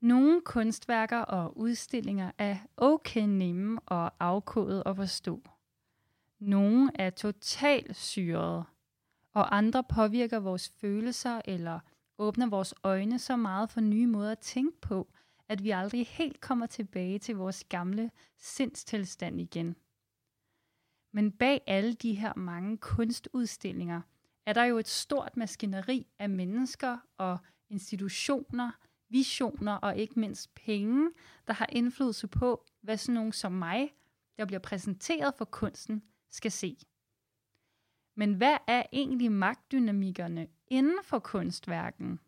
Nogle kunstværker og udstillinger er okay nemme og afkodet at forstå. Nogle er totalt syrede, og andre påvirker vores følelser eller åbner vores øjne så meget for nye måder at tænke på, at vi aldrig helt kommer tilbage til vores gamle sindstilstand igen. Men bag alle de her mange kunstudstillinger er der jo et stort maskineri af mennesker og institutioner, visioner og ikke mindst penge, der har indflydelse på, hvad sådan nogen som mig, der bliver præsenteret for kunsten, skal se. Men hvad er egentlig magtdynamikkerne inden for kunstværken?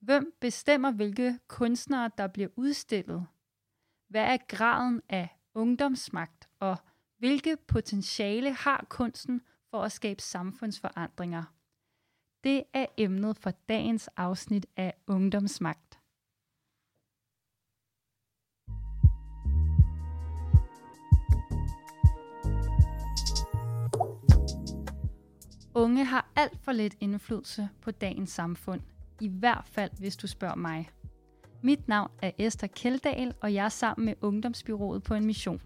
Hvem bestemmer, hvilke kunstnere, der bliver udstillet? Hvad er graden af ungdomsmagt, og hvilke potentiale har kunsten for at skabe samfundsforandringer? Det er emnet for dagens afsnit af Ungdomsmagt. Unge har alt for lidt indflydelse på dagens samfund. I hvert fald, hvis du spørger mig. Mit navn er Esther Keldahl, og jeg er sammen med Ungdomsbyrået på en mission.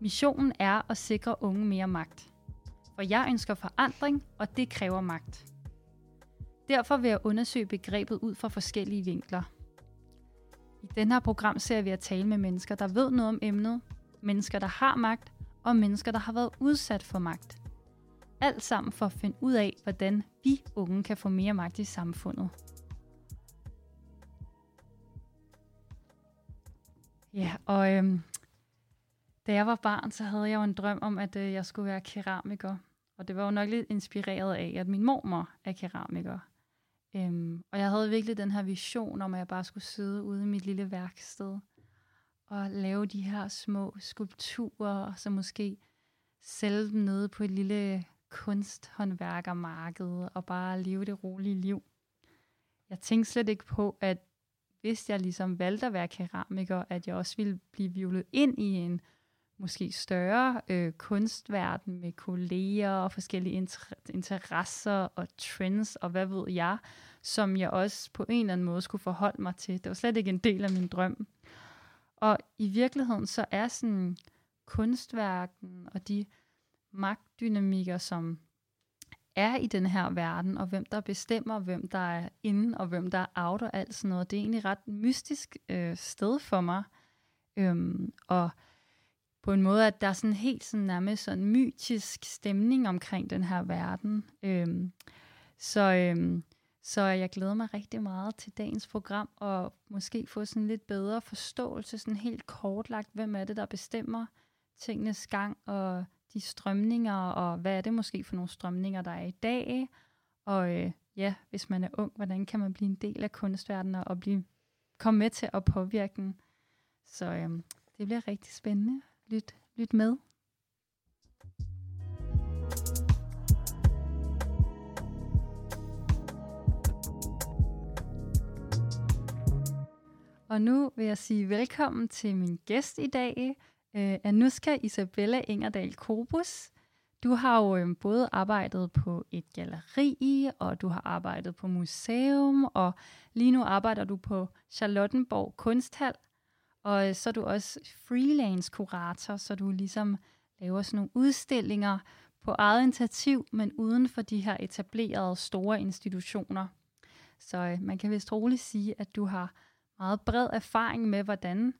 Missionen er at sikre unge mere magt. For jeg ønsker forandring, og det kræver magt. Derfor vil jeg undersøge begrebet ud fra forskellige vinkler. I denne her program ser vi at tale med mennesker, der ved noget om emnet, mennesker, der har magt, og mennesker, der har været udsat for magt – alt sammen for at finde ud af, hvordan vi unge kan få mere magt i samfundet. Ja, og øhm, da jeg var barn, så havde jeg jo en drøm om, at øh, jeg skulle være keramiker. Og det var jo nok lidt inspireret af, at min mormor er keramiker. Øhm, og jeg havde virkelig den her vision om, at jeg bare skulle sidde ude i mit lille værksted og lave de her små skulpturer, og så måske sælge dem nede på et lille kunsthåndværkermarked og bare leve det rolige liv. Jeg tænkte slet ikke på, at hvis jeg ligesom valgte at være keramiker, at jeg også ville blive vivlet ind i en måske større øh, kunstverden med kolleger og forskellige inter- interesser og trends og hvad ved jeg, som jeg også på en eller anden måde skulle forholde mig til. Det var slet ikke en del af min drøm. Og i virkeligheden så er sådan kunstværken og de magtdynamikker, som er i den her verden, og hvem der bestemmer, hvem der er inde, og hvem der er out og alt sådan noget. Det er egentlig ret mystisk øh, sted for mig. Øhm, og på en måde, at der er sådan helt sådan nærmest sådan mytisk stemning omkring den her verden. Øhm, så, øhm, så jeg glæder mig rigtig meget til dagens program, og måske få sådan lidt bedre forståelse, sådan helt kortlagt, hvem er det, der bestemmer tingenes gang, og de strømninger, og hvad er det måske for nogle strømninger, der er i dag, og øh, ja, hvis man er ung, hvordan kan man blive en del af kunstverdenen og blive, komme med til at påvirke den. Så øh, det bliver rigtig spændende. Lyt, lyt med. Og nu vil jeg sige velkommen til min gæst i dag, øh, Anuska Isabella Ingerdal Kobus. Du har jo øh, både arbejdet på et galleri, og du har arbejdet på museum, og lige nu arbejder du på Charlottenborg Kunsthal, og øh, så er du også freelance kurator, så du ligesom laver sådan nogle udstillinger på eget initiativ, men uden for de her etablerede store institutioner. Så øh, man kan vist roligt sige, at du har meget bred erfaring med, hvordan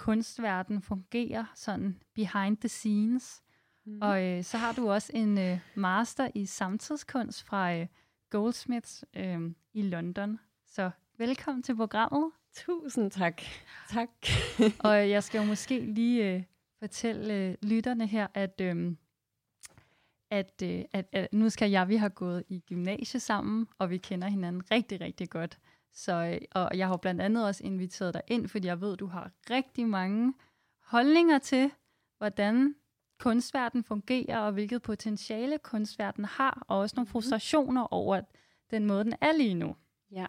kunstverden fungerer sådan behind the scenes. Mm. Og øh, så har du også en øh, master i samtidskunst fra øh, Goldsmiths øh, i London. Så velkommen til programmet. Tusind tak. Tak. og jeg skal jo måske lige øh, fortælle øh, lytterne her, at, øh, at, øh, at, at nu skal jeg, vi har gået i gymnasiet sammen, og vi kender hinanden rigtig, rigtig godt. Så, øh, og jeg har blandt andet også inviteret dig ind, fordi jeg ved, du har rigtig mange holdninger til, hvordan kunstverden fungerer, og hvilket potentiale kunstverden har, og også nogle mhm. frustrationer over den måde, den er lige nu. Ja.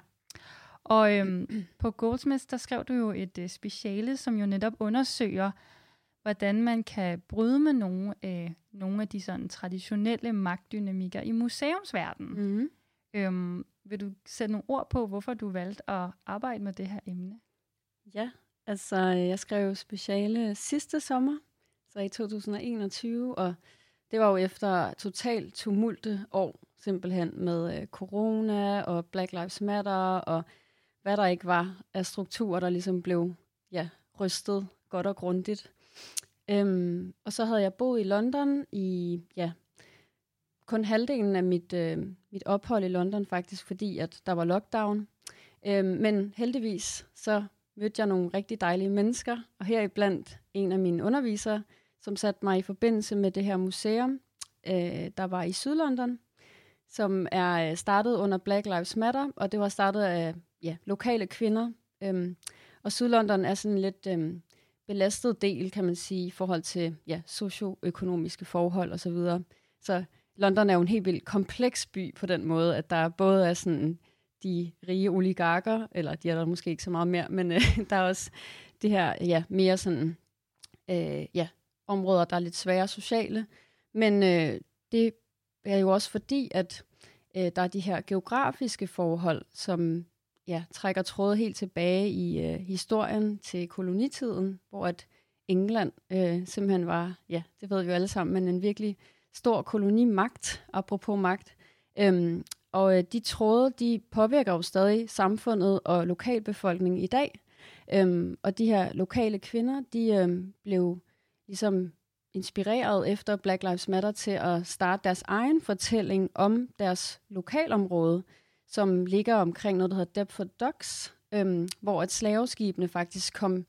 Og øhm, på Goldsmiths, der skrev du jo et øh, speciale, som jo netop undersøger, hvordan man kan bryde med nogle, øh, nogle af de sådan traditionelle magtdynamikker i museumsverdenen. Mm. Øhm, vil du sætte nogle ord på, hvorfor du valgte at arbejde med det her emne? Ja, altså øh, jeg skrev speciale sidste sommer, så i 2021, og det var jo efter totalt tumulte år, simpelthen med øh, corona og Black Lives Matter og hvad der ikke var af strukturer, der ligesom blev ja, rystet godt og grundigt. Øhm, og så havde jeg boet i London i ja, kun halvdelen af mit, øh, mit ophold i London faktisk, fordi at der var lockdown. Øh, men heldigvis så mødte jeg nogle rigtig dejlige mennesker, og heriblandt en af mine undervisere, som satte mig i forbindelse med det her museum, øh, der var i Sydlondon, som er øh, startet under Black Lives Matter, og det var startet af ja, lokale kvinder. Øhm, og Sydlondon er sådan lidt øhm, belastet del, kan man sige, i forhold til ja, socioøkonomiske forhold osv. Så, videre. så London er jo en helt vildt kompleks by på den måde, at der både er sådan de rige oligarker, eller de er der måske ikke så meget mere, men øh, der er også det her ja, mere sådan, øh, ja, områder, der er lidt svære sociale. Men øh, det er jo også fordi, at øh, der er de her geografiske forhold, som ja, trækker tråde helt tilbage i øh, historien til kolonitiden, hvor at England øh, simpelthen var, ja, det ved vi jo alle sammen, men en virkelig stor kolonimagt, apropos magt. Øhm, og øh, de tråde, de påvirker jo stadig samfundet og lokalbefolkningen i dag. Øhm, og de her lokale kvinder, de øhm, blev ligesom inspireret efter Black Lives Matter til at starte deres egen fortælling om deres lokalområde, som ligger omkring noget, der hedder Deptford Docks, øhm, hvor et slaveskibene faktisk kom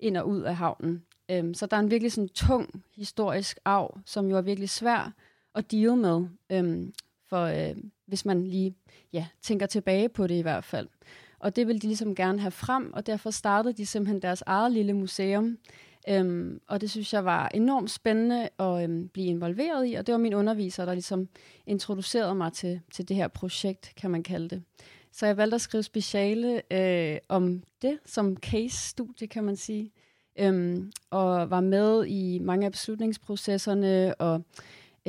ind og ud af havnen. Øhm, så der er en virkelig sådan tung historisk arv, som jo er virkelig svær at deal med, øhm, for øh, hvis man lige ja, tænker tilbage på det i hvert fald. Og det vil de ligesom gerne have frem, og derfor startede de simpelthen deres eget lille museum, Øhm, og det synes jeg var enormt spændende at øhm, blive involveret i, og det var min underviser, der ligesom introducerede mig til, til det her projekt, kan man kalde det. Så jeg valgte at skrive speciale øh, om det som case-studie, kan man sige, øhm, og var med i mange af beslutningsprocesserne, og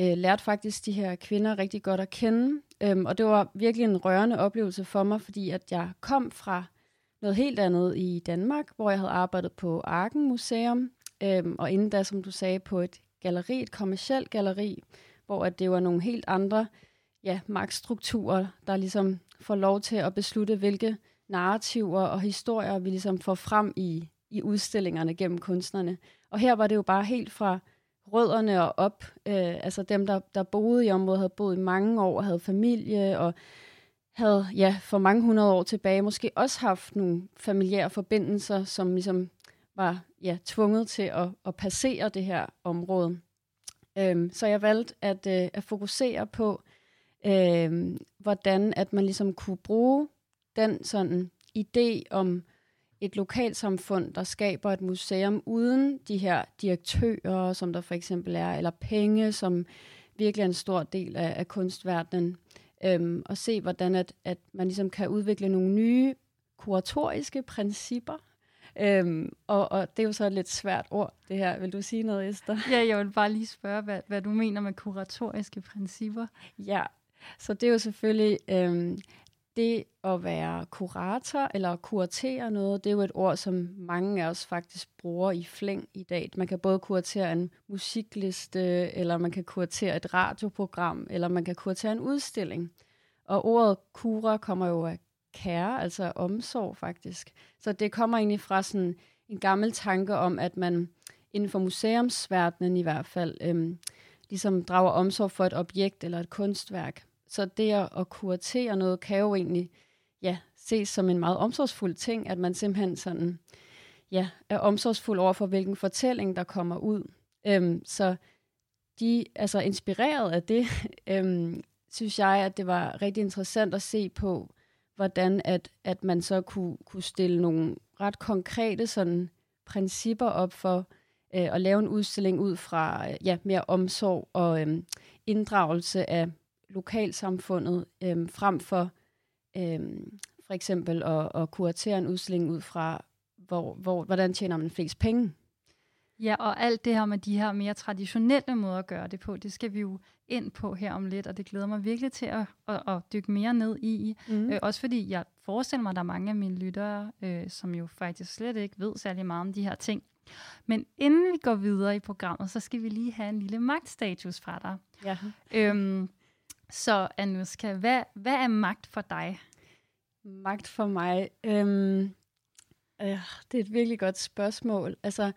øh, lærte faktisk de her kvinder rigtig godt at kende. Øhm, og det var virkelig en rørende oplevelse for mig, fordi at jeg kom fra noget helt andet i Danmark, hvor jeg havde arbejdet på Arken Museum, øhm, og inden da, som du sagde, på et galleri, et kommersielt galleri, hvor at det var nogle helt andre ja, magtstrukturer, der ligesom får lov til at beslutte, hvilke narrativer og historier vi ligesom får frem i, i udstillingerne gennem kunstnerne. Og her var det jo bare helt fra rødderne og op, øh, altså dem, der, der boede i området, havde boet i mange år havde familie, og havde ja, for mange hundrede år tilbage måske også haft nogle familiære forbindelser, som ligesom var ja, tvunget til at, at passere det her område. Øhm, så jeg valgte at, øh, at fokusere på, øh, hvordan at man ligesom kunne bruge den sådan idé om et lokalsamfund, der skaber et museum uden de her direktører, som der for eksempel er, eller penge, som virkelig er en stor del af, af kunstverdenen øhm, og se, hvordan at, at man ligesom kan udvikle nogle nye kuratoriske principper. Øhm, og, og det er jo så et lidt svært ord, det her. Vil du sige noget, Esther? Ja, jeg vil bare lige spørge, hvad, hvad du mener med kuratoriske principper. Ja, så det er jo selvfølgelig øhm, det at være kurator eller kuratere noget, det er jo et ord, som mange af os faktisk bruger i flæng i dag. Man kan både kuratere en musikliste, eller man kan kuratere et radioprogram, eller man kan kuratere en udstilling. Og ordet kura kommer jo af kære, altså omsorg faktisk. Så det kommer egentlig fra sådan en gammel tanke om, at man inden for museumsverdenen i hvert fald, øhm, ligesom drager omsorg for et objekt eller et kunstværk. Så det at kuratere noget, kan jo egentlig ja, ses som en meget omsorgsfuld ting, at man simpelthen sådan, ja, er omsorgsfuld over for, hvilken fortælling, der kommer ud. Øhm, så de, altså inspireret af det, øhm, synes jeg, at det var rigtig interessant at se på, hvordan at, at man så kunne, kunne stille nogle ret konkrete sådan, principper op for øh, at lave en udstilling ud fra øh, ja, mere omsorg og øh, inddragelse af lokalsamfundet, øh, frem for øh, for eksempel at, at kuratere en udstilling ud fra, hvor, hvor, hvordan tjener man flest penge. Ja, og alt det her med de her mere traditionelle måder at gøre det på, det skal vi jo ind på her om lidt, og det glæder mig virkelig til at, at, at dykke mere ned i. Mm. Øh, også fordi jeg forestiller mig, at der er mange af mine lyttere, øh, som jo faktisk slet ikke ved særlig meget om de her ting. Men inden vi går videre i programmet, så skal vi lige have en lille magtstatus fra dig. Ja. Øhm, så Anuska, hvad, hvad er magt for dig? Magt for mig? Øhm, øh, det er et virkelig godt spørgsmål. Altså,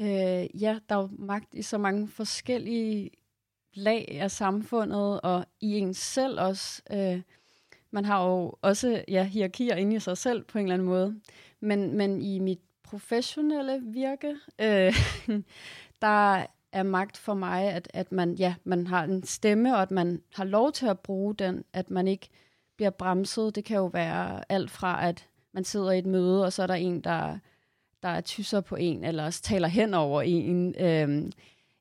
øh, ja, der er jo magt i så mange forskellige lag af samfundet, og i ens selv også. Øh, man har jo også ja, hierarkier inde i sig selv på en eller anden måde. Men, men i mit professionelle virke, øh, der er magt for mig, at, at man, ja, man har en stemme, og at man har lov til at bruge den, at man ikke bliver bremset. Det kan jo være alt fra, at man sidder i et møde, og så er der en, der, der er tysser på en, eller også taler hen over en. Øhm,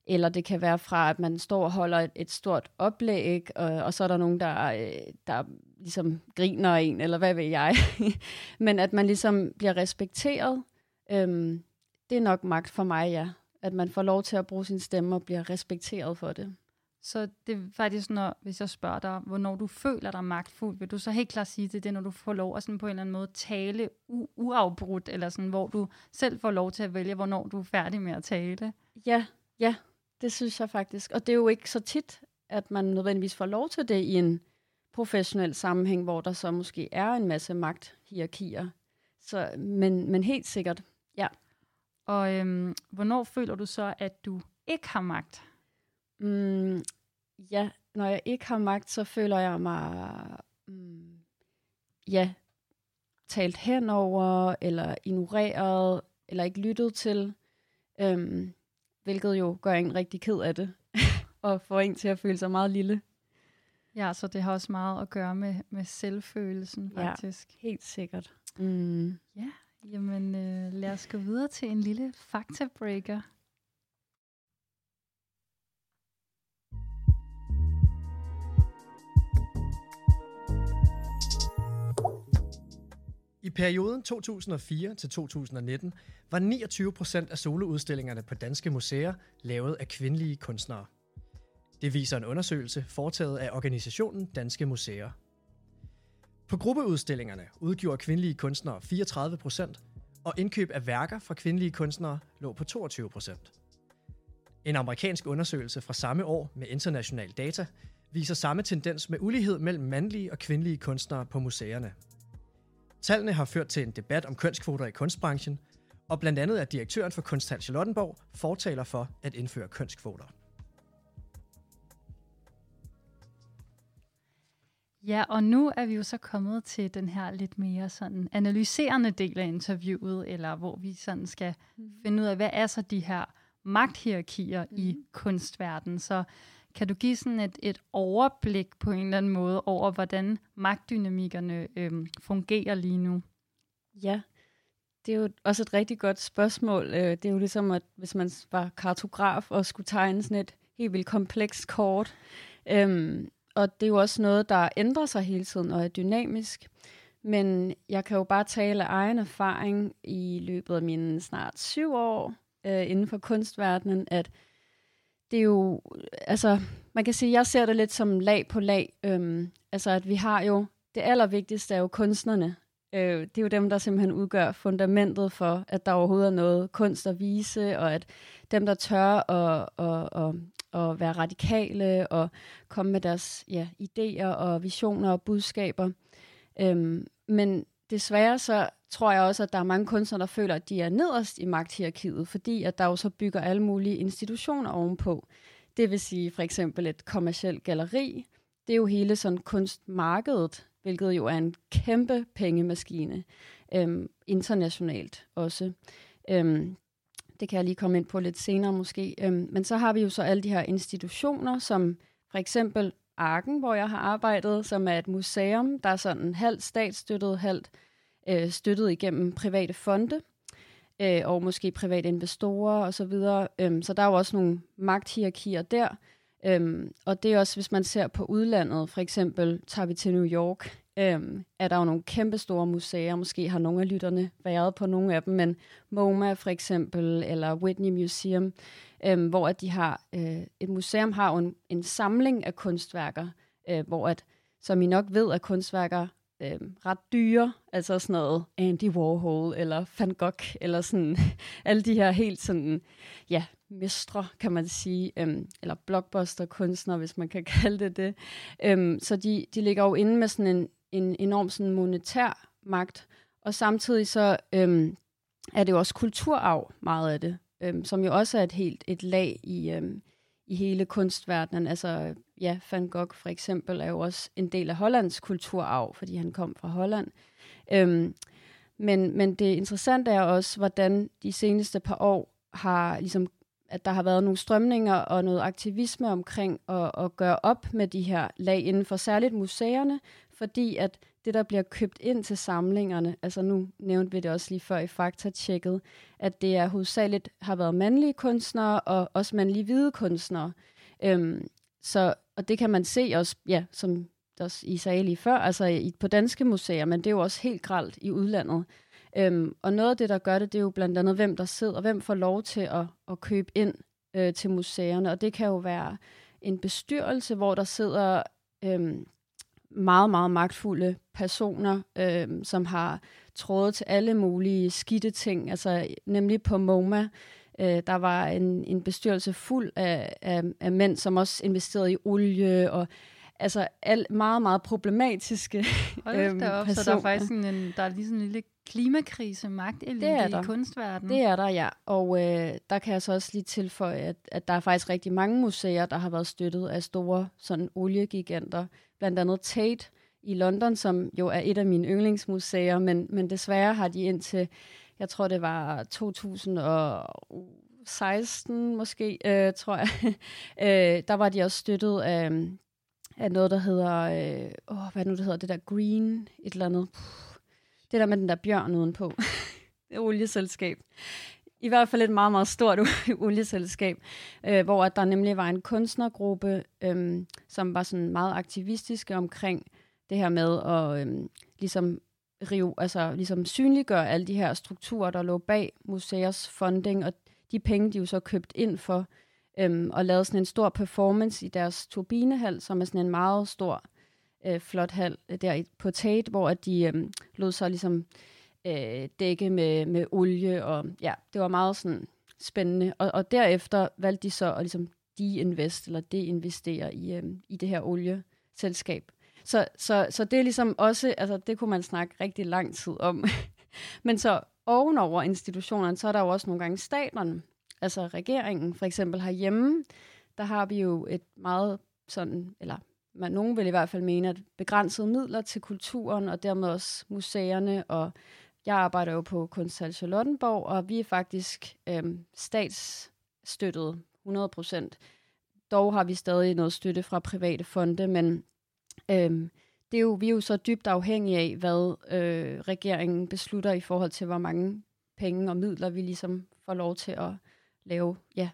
eller det kan være fra, at man står og holder et, et stort oplæg, og, og så er der nogen, der, øh, der ligesom griner en, eller hvad ved jeg. Men at man ligesom bliver respekteret, øhm, det er nok magt for mig, ja. At man får lov til at bruge sin stemme og bliver respekteret for det. Så det er faktisk, når, hvis jeg spørger dig, hvornår du føler dig magtfuld, vil du så helt klart sige, det er når du får lov at sådan på en eller anden måde tale u- uafbrudt, eller sådan, hvor du selv får lov til at vælge, hvornår du er færdig med at tale? Ja, ja, det synes jeg faktisk. Og det er jo ikke så tit, at man nødvendigvis får lov til det i en professionel sammenhæng, hvor der så måske er en masse magthierarkier. Så, men, men helt sikkert, ja. Og øhm, hvornår føler du så, at du ikke har magt? Mm, ja, når jeg ikke har magt, så føler jeg mig, mm, ja, talt henover, eller ignoreret, eller ikke lyttet til. Øhm, hvilket jo gør en rigtig ked af det, og får en til at føle sig meget lille. Ja, så det har også meget at gøre med, med selvfølelsen, faktisk. Ja, helt sikkert. Mm. Ja, jamen øh, lad os gå videre til en lille faktabreaker. I perioden 2004 til 2019 var 29 procent af soloudstillingerne på danske museer lavet af kvindelige kunstnere. Det viser en undersøgelse foretaget af organisationen Danske Museer. På gruppeudstillingerne udgjorde kvindelige kunstnere 34 procent, og indkøb af værker fra kvindelige kunstnere lå på 22 procent. En amerikansk undersøgelse fra samme år med international data viser samme tendens med ulighed mellem mandlige og kvindelige kunstnere på museerne. Tallene har ført til en debat om kønskvoter i kunstbranchen, og blandt andet er direktøren for Kunsthal Charlottenborg fortaler for at indføre kønskvoter. Ja, og nu er vi jo så kommet til den her lidt mere sådan analyserende del af interviewet, eller hvor vi sådan skal mm. finde ud af, hvad er så de her magthierarkier mm. i kunstverdenen. Så kan du give sådan et, et overblik på en eller anden måde over, hvordan magtdynamikkerne øhm, fungerer lige nu? Ja, det er jo også et rigtig godt spørgsmål. Øh, det er jo ligesom, at hvis man var kartograf og skulle tegne sådan et helt vildt komplekst kort. Øhm, og det er jo også noget, der ændrer sig hele tiden og er dynamisk. Men jeg kan jo bare tale af egen erfaring i løbet af mine snart syv år øh, inden for kunstverdenen, at det er jo, altså, man kan sige, jeg ser det lidt som lag på lag. Øhm, altså, at vi har jo, det allervigtigste er jo kunstnerne. Øh, det er jo dem, der simpelthen udgør fundamentet for, at der overhovedet er noget kunst at vise, og at dem, der tør at, at, at, at være radikale og komme med deres ja, idéer og visioner og budskaber. Øhm, men desværre så tror jeg også, at der er mange kunstnere, der føler, at de er nederst i magthierarkiet, fordi at der jo så bygger alle mulige institutioner ovenpå. Det vil sige for eksempel et kommersielt galleri. Det er jo hele sådan kunstmarkedet, hvilket jo er en kæmpe pengemaskine, øhm, internationalt også. Øhm, det kan jeg lige komme ind på lidt senere måske. Øhm, men så har vi jo så alle de her institutioner, som for eksempel Arken, hvor jeg har arbejdet, som er et museum, der er sådan halvt statsstøttet, halvt øh, støttet igennem private fonde, øh, og måske private investorer osv. Så, øhm, så der er jo også nogle magthierarkier der. Øhm, og det er også, hvis man ser på udlandet, for eksempel tager vi til New York, øhm, er der jo nogle kæmpe store museer. Måske har nogle af lytterne været på nogle af dem, men MoMA for eksempel, eller Whitney Museum, øhm, hvor at de har, øh, et museum har en, en samling af kunstværker, øh, hvor at, som I nok ved, at kunstværker øh, ret dyre, altså sådan noget Andy Warhol eller Van Gogh, eller sådan alle de her helt sådan, ja, mestre, kan man sige, øhm, eller blockbuster-kunstnere, hvis man kan kalde det det. Øhm, så de, de ligger jo inde med sådan en, en enorm sådan monetær magt, og samtidig så øhm, er det jo også kulturarv, meget af det, øhm, som jo også er et helt et lag i, øhm, i hele kunstverdenen. Altså, ja, Van Gogh for eksempel er jo også en del af Hollands kulturarv, fordi han kom fra Holland. Øhm, men, men det interessante er også, hvordan de seneste par år har ligesom at der har været nogle strømninger og noget aktivisme omkring at, at gøre op med de her lag inden for særligt museerne, fordi at det, der bliver købt ind til samlingerne, altså nu nævnte vi det også lige før i faktatjekket, at det er hovedsageligt har været mandlige kunstnere og også mandlige hvide kunstnere. Øhm, så, og det kan man se også, ja, som også I sagde lige før, altså i, på danske museer, men det er jo også helt gralt i udlandet. Øhm, og noget af det, der gør det, det er jo blandt andet, hvem der sidder, og hvem får lov til at, at købe ind øh, til museerne. Og det kan jo være en bestyrelse, hvor der sidder øhm, meget, meget magtfulde personer, øhm, som har trådet til alle mulige skidte ting. Altså nemlig på MoMA, øh, der var en, en bestyrelse fuld af, af, af mænd, som også investerede i olie og altså al, meget, meget problematiske Hold øhm, op, personer. så der er faktisk en, der er lige sådan en lille klimakrise, magtelite det er der. i kunstverdenen. Det er der, ja. Og øh, der kan jeg så også lige tilføje, at, at der er faktisk rigtig mange museer, der har været støttet af store sådan oliegiganter. Blandt andet Tate i London, som jo er et af mine yndlingsmuseer, men, men desværre har de indtil, jeg tror det var 2016 måske, øh, tror jeg, øh, der var de også støttet af, af noget, der hedder, øh, åh, hvad nu det hedder, det der Green, et eller andet. Puh, det der med den der bjørn udenpå. det er olieselskab. I hvert fald et meget, meget stort olieselskab, øh, hvor at der nemlig var en kunstnergruppe, øh, som var sådan meget aktivistiske omkring det her med at øh, ligesom rive, altså ligesom synliggøre alle de her strukturer, der lå bag museers funding, og de penge, de jo så købt ind for, øhm, og lavede sådan en stor performance i deres turbinehal, som er sådan en meget stor, øh, flot hal øh, der på Tate, hvor at de øhm, lod sig ligesom øh, dække med, med olie, og ja, det var meget sådan spændende. Og, og derefter valgte de så at ligesom de-invest, eller de-investere i, øhm, i det her olieselskab. Så, så, så det er ligesom også, altså det kunne man snakke rigtig lang tid om. Men så ovenover institutionerne, så er der jo også nogle gange staterne, altså regeringen. For eksempel herhjemme, der har vi jo et meget sådan, eller man, nogen vil i hvert fald mene, at begrænsede midler til kulturen, og dermed også museerne, og jeg arbejder jo på Kunsthal Charlottenborg, og vi er faktisk øhm, statsstøttet 100 procent. Dog har vi stadig noget støtte fra private fonde, men øhm, det er jo, vi er jo så dybt afhængige af, hvad øh, regeringen beslutter i forhold til, hvor mange penge og midler vi ligesom får lov til at lave ja,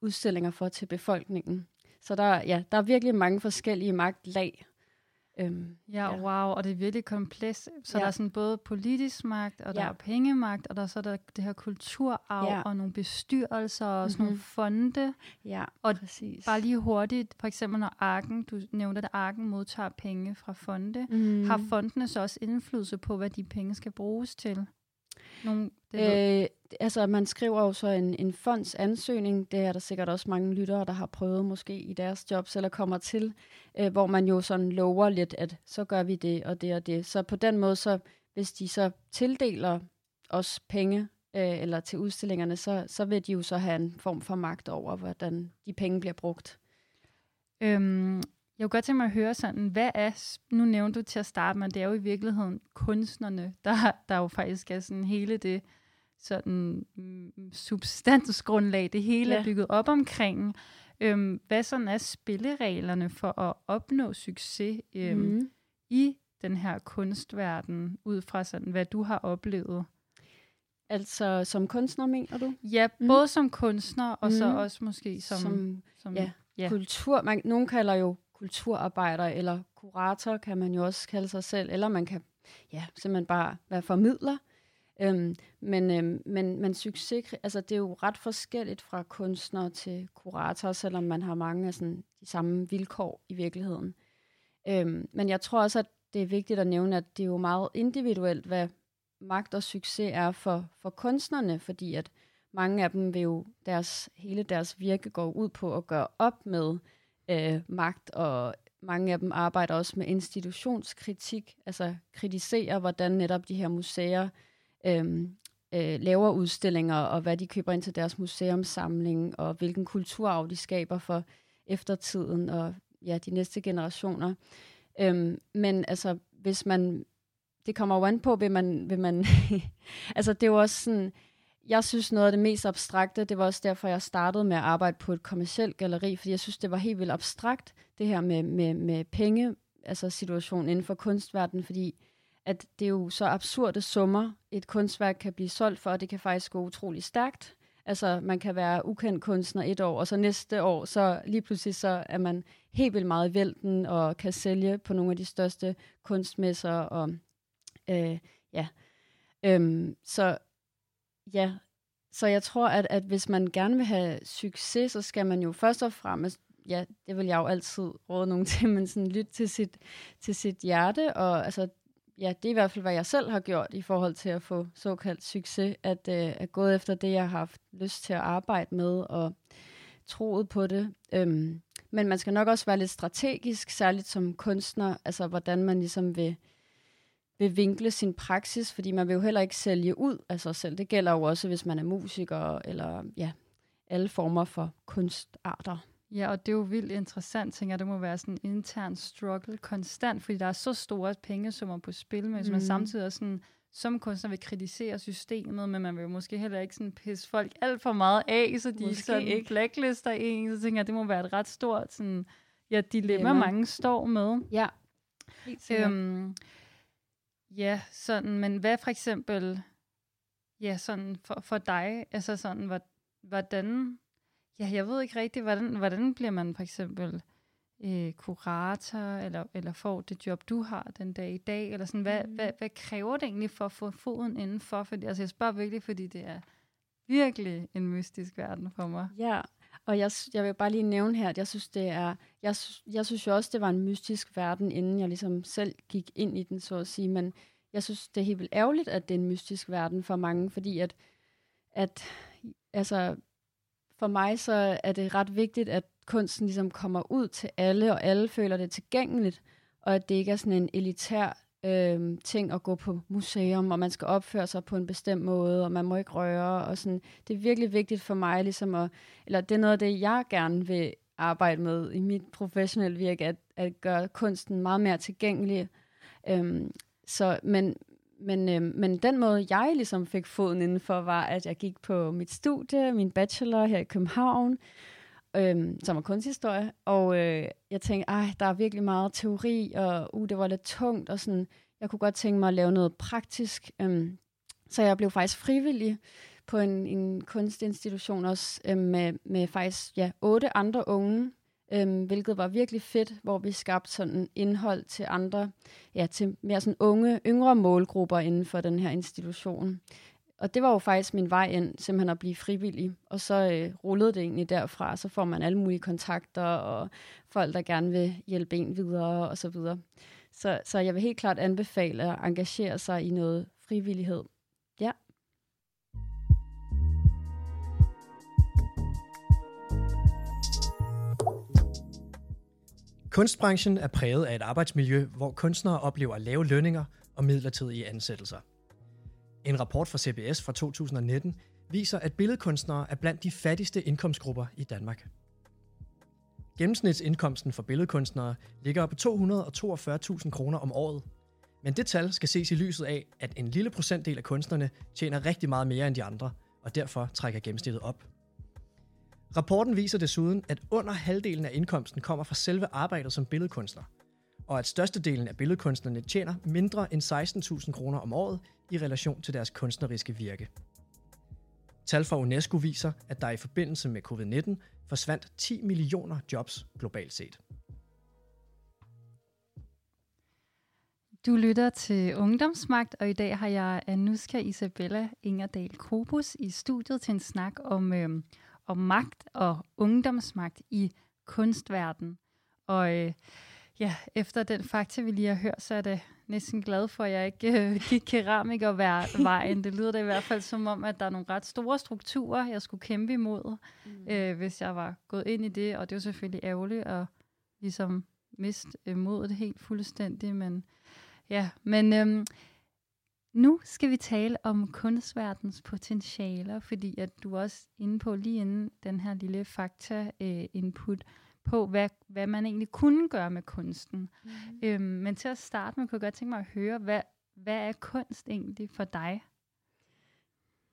udstillinger for til befolkningen. Så der, ja, der er virkelig mange forskellige magtlag. Øhm, ja, ja, wow, og det er virkelig komplekst. Så ja. der er sådan både politisk magt, og der ja. er pengemagt, og der er så der det her kulturarv, ja. og nogle bestyrelser, og mm-hmm. sådan nogle mhm. fonde. Ja, og præcis. bare lige hurtigt, for eksempel når Arken, du nævnte, at Arken modtager penge fra fonde, mm. har fondene så også indflydelse på, hvad de penge skal bruges til? Nogle, det øh, altså, man skriver jo så en, en fondsansøgning. Det er der sikkert også mange lyttere, der har prøvet måske i deres jobs eller kommer til, øh, hvor man jo sådan lover lidt, at så gør vi det og det og det. Så på den måde, så hvis de så tildeler os penge øh, eller til udstillingerne, så, så vil de jo så have en form for magt over, hvordan de penge bliver brugt. Øhm, jeg kunne godt tænke mig at høre sådan, hvad er, nu nævnte du til at starte med, det er jo i virkeligheden kunstnerne, der, der jo faktisk er sådan hele det sådan mm, substansgrundlag, det hele ja. er bygget op omkring. Øhm, hvad sådan er spillereglerne for at opnå succes øhm, mm. i den her kunstverden, ud fra sådan, hvad du har oplevet? Altså som kunstner, mener du? Ja, mm. både som kunstner, og mm. så også måske som... som, som ja, ja. kultur. Man, nogen kalder jo kulturarbejder eller kurator, kan man jo også kalde sig selv, eller man kan ja, simpelthen bare være formidler. Øhm, men, øhm, men, men succes, altså det er jo ret forskelligt fra kunstner til kurator, selvom man har mange af sådan, de samme vilkår i virkeligheden. Øhm, men jeg tror også, at det er vigtigt at nævne, at det er jo meget individuelt, hvad magt og succes er for, for kunstnerne, fordi at mange af dem vil jo, deres, hele deres virke går ud på at gøre op med øh, magt, og mange af dem arbejder også med institutionskritik, altså kritiserer, hvordan netop de her museer øh, øh, laver udstillinger, og hvad de køber ind til deres museumsamling, og hvilken kulturarv de skaber for eftertiden og ja, de næste generationer. Øhm, men altså, hvis man, det kommer jo an på, vil man, vil man altså det er jo også sådan, jeg synes noget af det mest abstrakte, det var også derfor, jeg startede med at arbejde på et kommersielt galeri, fordi jeg synes, det var helt vildt abstrakt, det her med, med, med penge, altså situationen inden for kunstverdenen, fordi at det er jo så absurde summer, et kunstværk kan blive solgt for, og det kan faktisk gå utrolig stærkt. Altså, man kan være ukendt kunstner et år, og så næste år, så lige pludselig så er man helt vildt meget i vælten, og kan sælge på nogle af de største kunstmesser, og øh, ja. Øhm, så ja, så jeg tror, at, at hvis man gerne vil have succes, så skal man jo først og fremmest, ja, det vil jeg jo altid råde nogen til, men sådan lytte til sit, til sit hjerte, og altså, ja, det er i hvert fald, hvad jeg selv har gjort i forhold til at få såkaldt succes, at, øh, at gå efter det, jeg har haft lyst til at arbejde med, og troet på det. Øhm, men man skal nok også være lidt strategisk, særligt som kunstner, altså hvordan man ligesom vil, vil vinkle sin praksis, fordi man vil jo heller ikke sælge ud af sig selv. Det gælder jo også, hvis man er musiker, eller ja, alle former for kunstarter. Ja, og det er jo vildt interessant, tænker jeg. Det må være sådan en intern struggle konstant, fordi der er så store pengesummer på spil, men hvis mm. man samtidig er sådan, som kunstner vil kritisere systemet, men man vil måske heller ikke sådan pisse folk alt for meget af, så de måske sådan ikke blacklister en, så tænker jeg, det må være et ret stort sådan, ja, dilemma, Dilemma. mange står med. Ja, helt øhm, Ja, sådan, men hvad for eksempel, ja, sådan for, for dig, altså sådan, hvordan Ja, jeg ved ikke rigtigt, hvordan, hvordan bliver man for eksempel øh, kurator, eller, eller får det job, du har den dag i dag, eller sådan, hvad, mm. hvad, hvad kræver det egentlig for at få foden indenfor? Fordi, altså, jeg spørger virkelig, fordi det er virkelig en mystisk verden for mig. Ja, og jeg, jeg vil bare lige nævne her, at jeg synes, det er, jeg, jeg synes jo også, det var en mystisk verden, inden jeg ligesom selv gik ind i den, så at sige, men jeg synes, det er helt vildt ærgerligt, at det er en mystisk verden for mange, fordi at, at altså, for mig så er det ret vigtigt, at kunsten ligesom kommer ud til alle, og alle føler det tilgængeligt, og at det ikke er sådan en elitær øh, ting at gå på museum, og man skal opføre sig på en bestemt måde, og man må ikke røre, og sådan. Det er virkelig vigtigt for mig, ligesom at, eller det er noget af det, jeg gerne vil arbejde med i mit professionelle virke, at, at gøre kunsten meget mere tilgængelig. Øhm, så, men, men, øh, men den måde, jeg ligesom fik foden indenfor, var, at jeg gik på mit studie, min bachelor her i København, øhm, som er kunsthistorie, og øh, jeg tænkte, ej, der er virkelig meget teori, og uh, det var lidt tungt, og sådan, jeg kunne godt tænke mig at lave noget praktisk. øhm, så jeg blev faktisk frivillig på en, en kunstinstitution også, øhm, med, med faktisk ja, otte andre unge, øhm, hvilket var virkelig fedt, hvor vi skabte sådan indhold til andre, ja, til mere sådan unge, yngre målgrupper inden for den her institution. Og det var jo faktisk min vej ind, simpelthen at blive frivillig. Og så øh, rullede det egentlig derfra, så får man alle mulige kontakter, og folk, der gerne vil hjælpe en videre, og så videre. Så, så jeg vil helt klart anbefale at engagere sig i noget frivillighed. Ja. Kunstbranchen er præget af et arbejdsmiljø, hvor kunstnere oplever lave lønninger og midlertidige ansættelser. En rapport fra CBS fra 2019 viser, at billedkunstnere er blandt de fattigste indkomstgrupper i Danmark. Gennemsnitsindkomsten for billedkunstnere ligger på 242.000 kroner om året. Men det tal skal ses i lyset af, at en lille procentdel af kunstnerne tjener rigtig meget mere end de andre, og derfor trækker gennemsnittet op. Rapporten viser desuden, at under halvdelen af indkomsten kommer fra selve arbejdet som billedkunstner, og at størstedelen af billedkunstnerne tjener mindre end 16.000 kroner om året i relation til deres kunstneriske virke. Tal fra UNESCO viser, at der i forbindelse med covid-19 forsvandt 10 millioner jobs globalt set. Du lytter til Ungdomsmagt, og i dag har jeg Anuska Isabella Ingerdal Krobus i studiet til en snak om, øh, om magt og ungdomsmagt i kunstverdenen. Og øh, ja, efter den fakta, vi lige har hørt, så er det næsten glad for, at jeg ikke øh, gik keramikervejen. Det lyder da i hvert fald som om, at der er nogle ret store strukturer, jeg skulle kæmpe imod, mm. øh, hvis jeg var gået ind i det. Og det er jo selvfølgelig ærgerligt at ligesom miste øh, modet helt fuldstændig. Men ja, men øhm, nu skal vi tale om kunstverdens potentialer, fordi at du også inde på lige inden den her lille fakta-input, øh, på, hvad, hvad man egentlig kunne gøre med kunsten. Mm. Øhm, men til at starte med, kunne jeg godt tænke mig at høre, hvad, hvad er kunst egentlig for dig?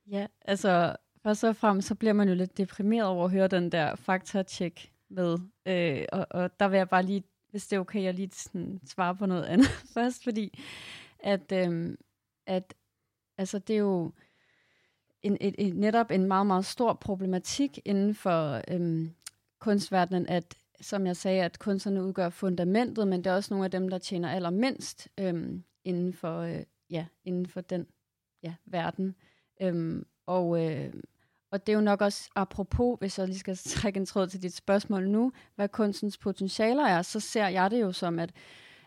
Ja, altså først og fremmest, så bliver man jo lidt deprimeret over at høre den der fakta-check med. Øh, og, og der vil jeg bare lige, hvis det er okay, jeg lige sådan svare på noget andet først, fordi at, øh, at altså, det er jo en, et, et, netop en meget, meget stor problematik inden for øh, kunstverdenen, at som jeg sagde, at kunstnerne udgør fundamentet, men det er også nogle af dem, der tjener allermindst øhm, inden, for, øh, ja, inden for den ja, verden. Øhm, og, øh, og det er jo nok også apropos, hvis jeg lige skal trække en tråd til dit spørgsmål nu, hvad kunstens potentialer er, så ser jeg det jo som, at,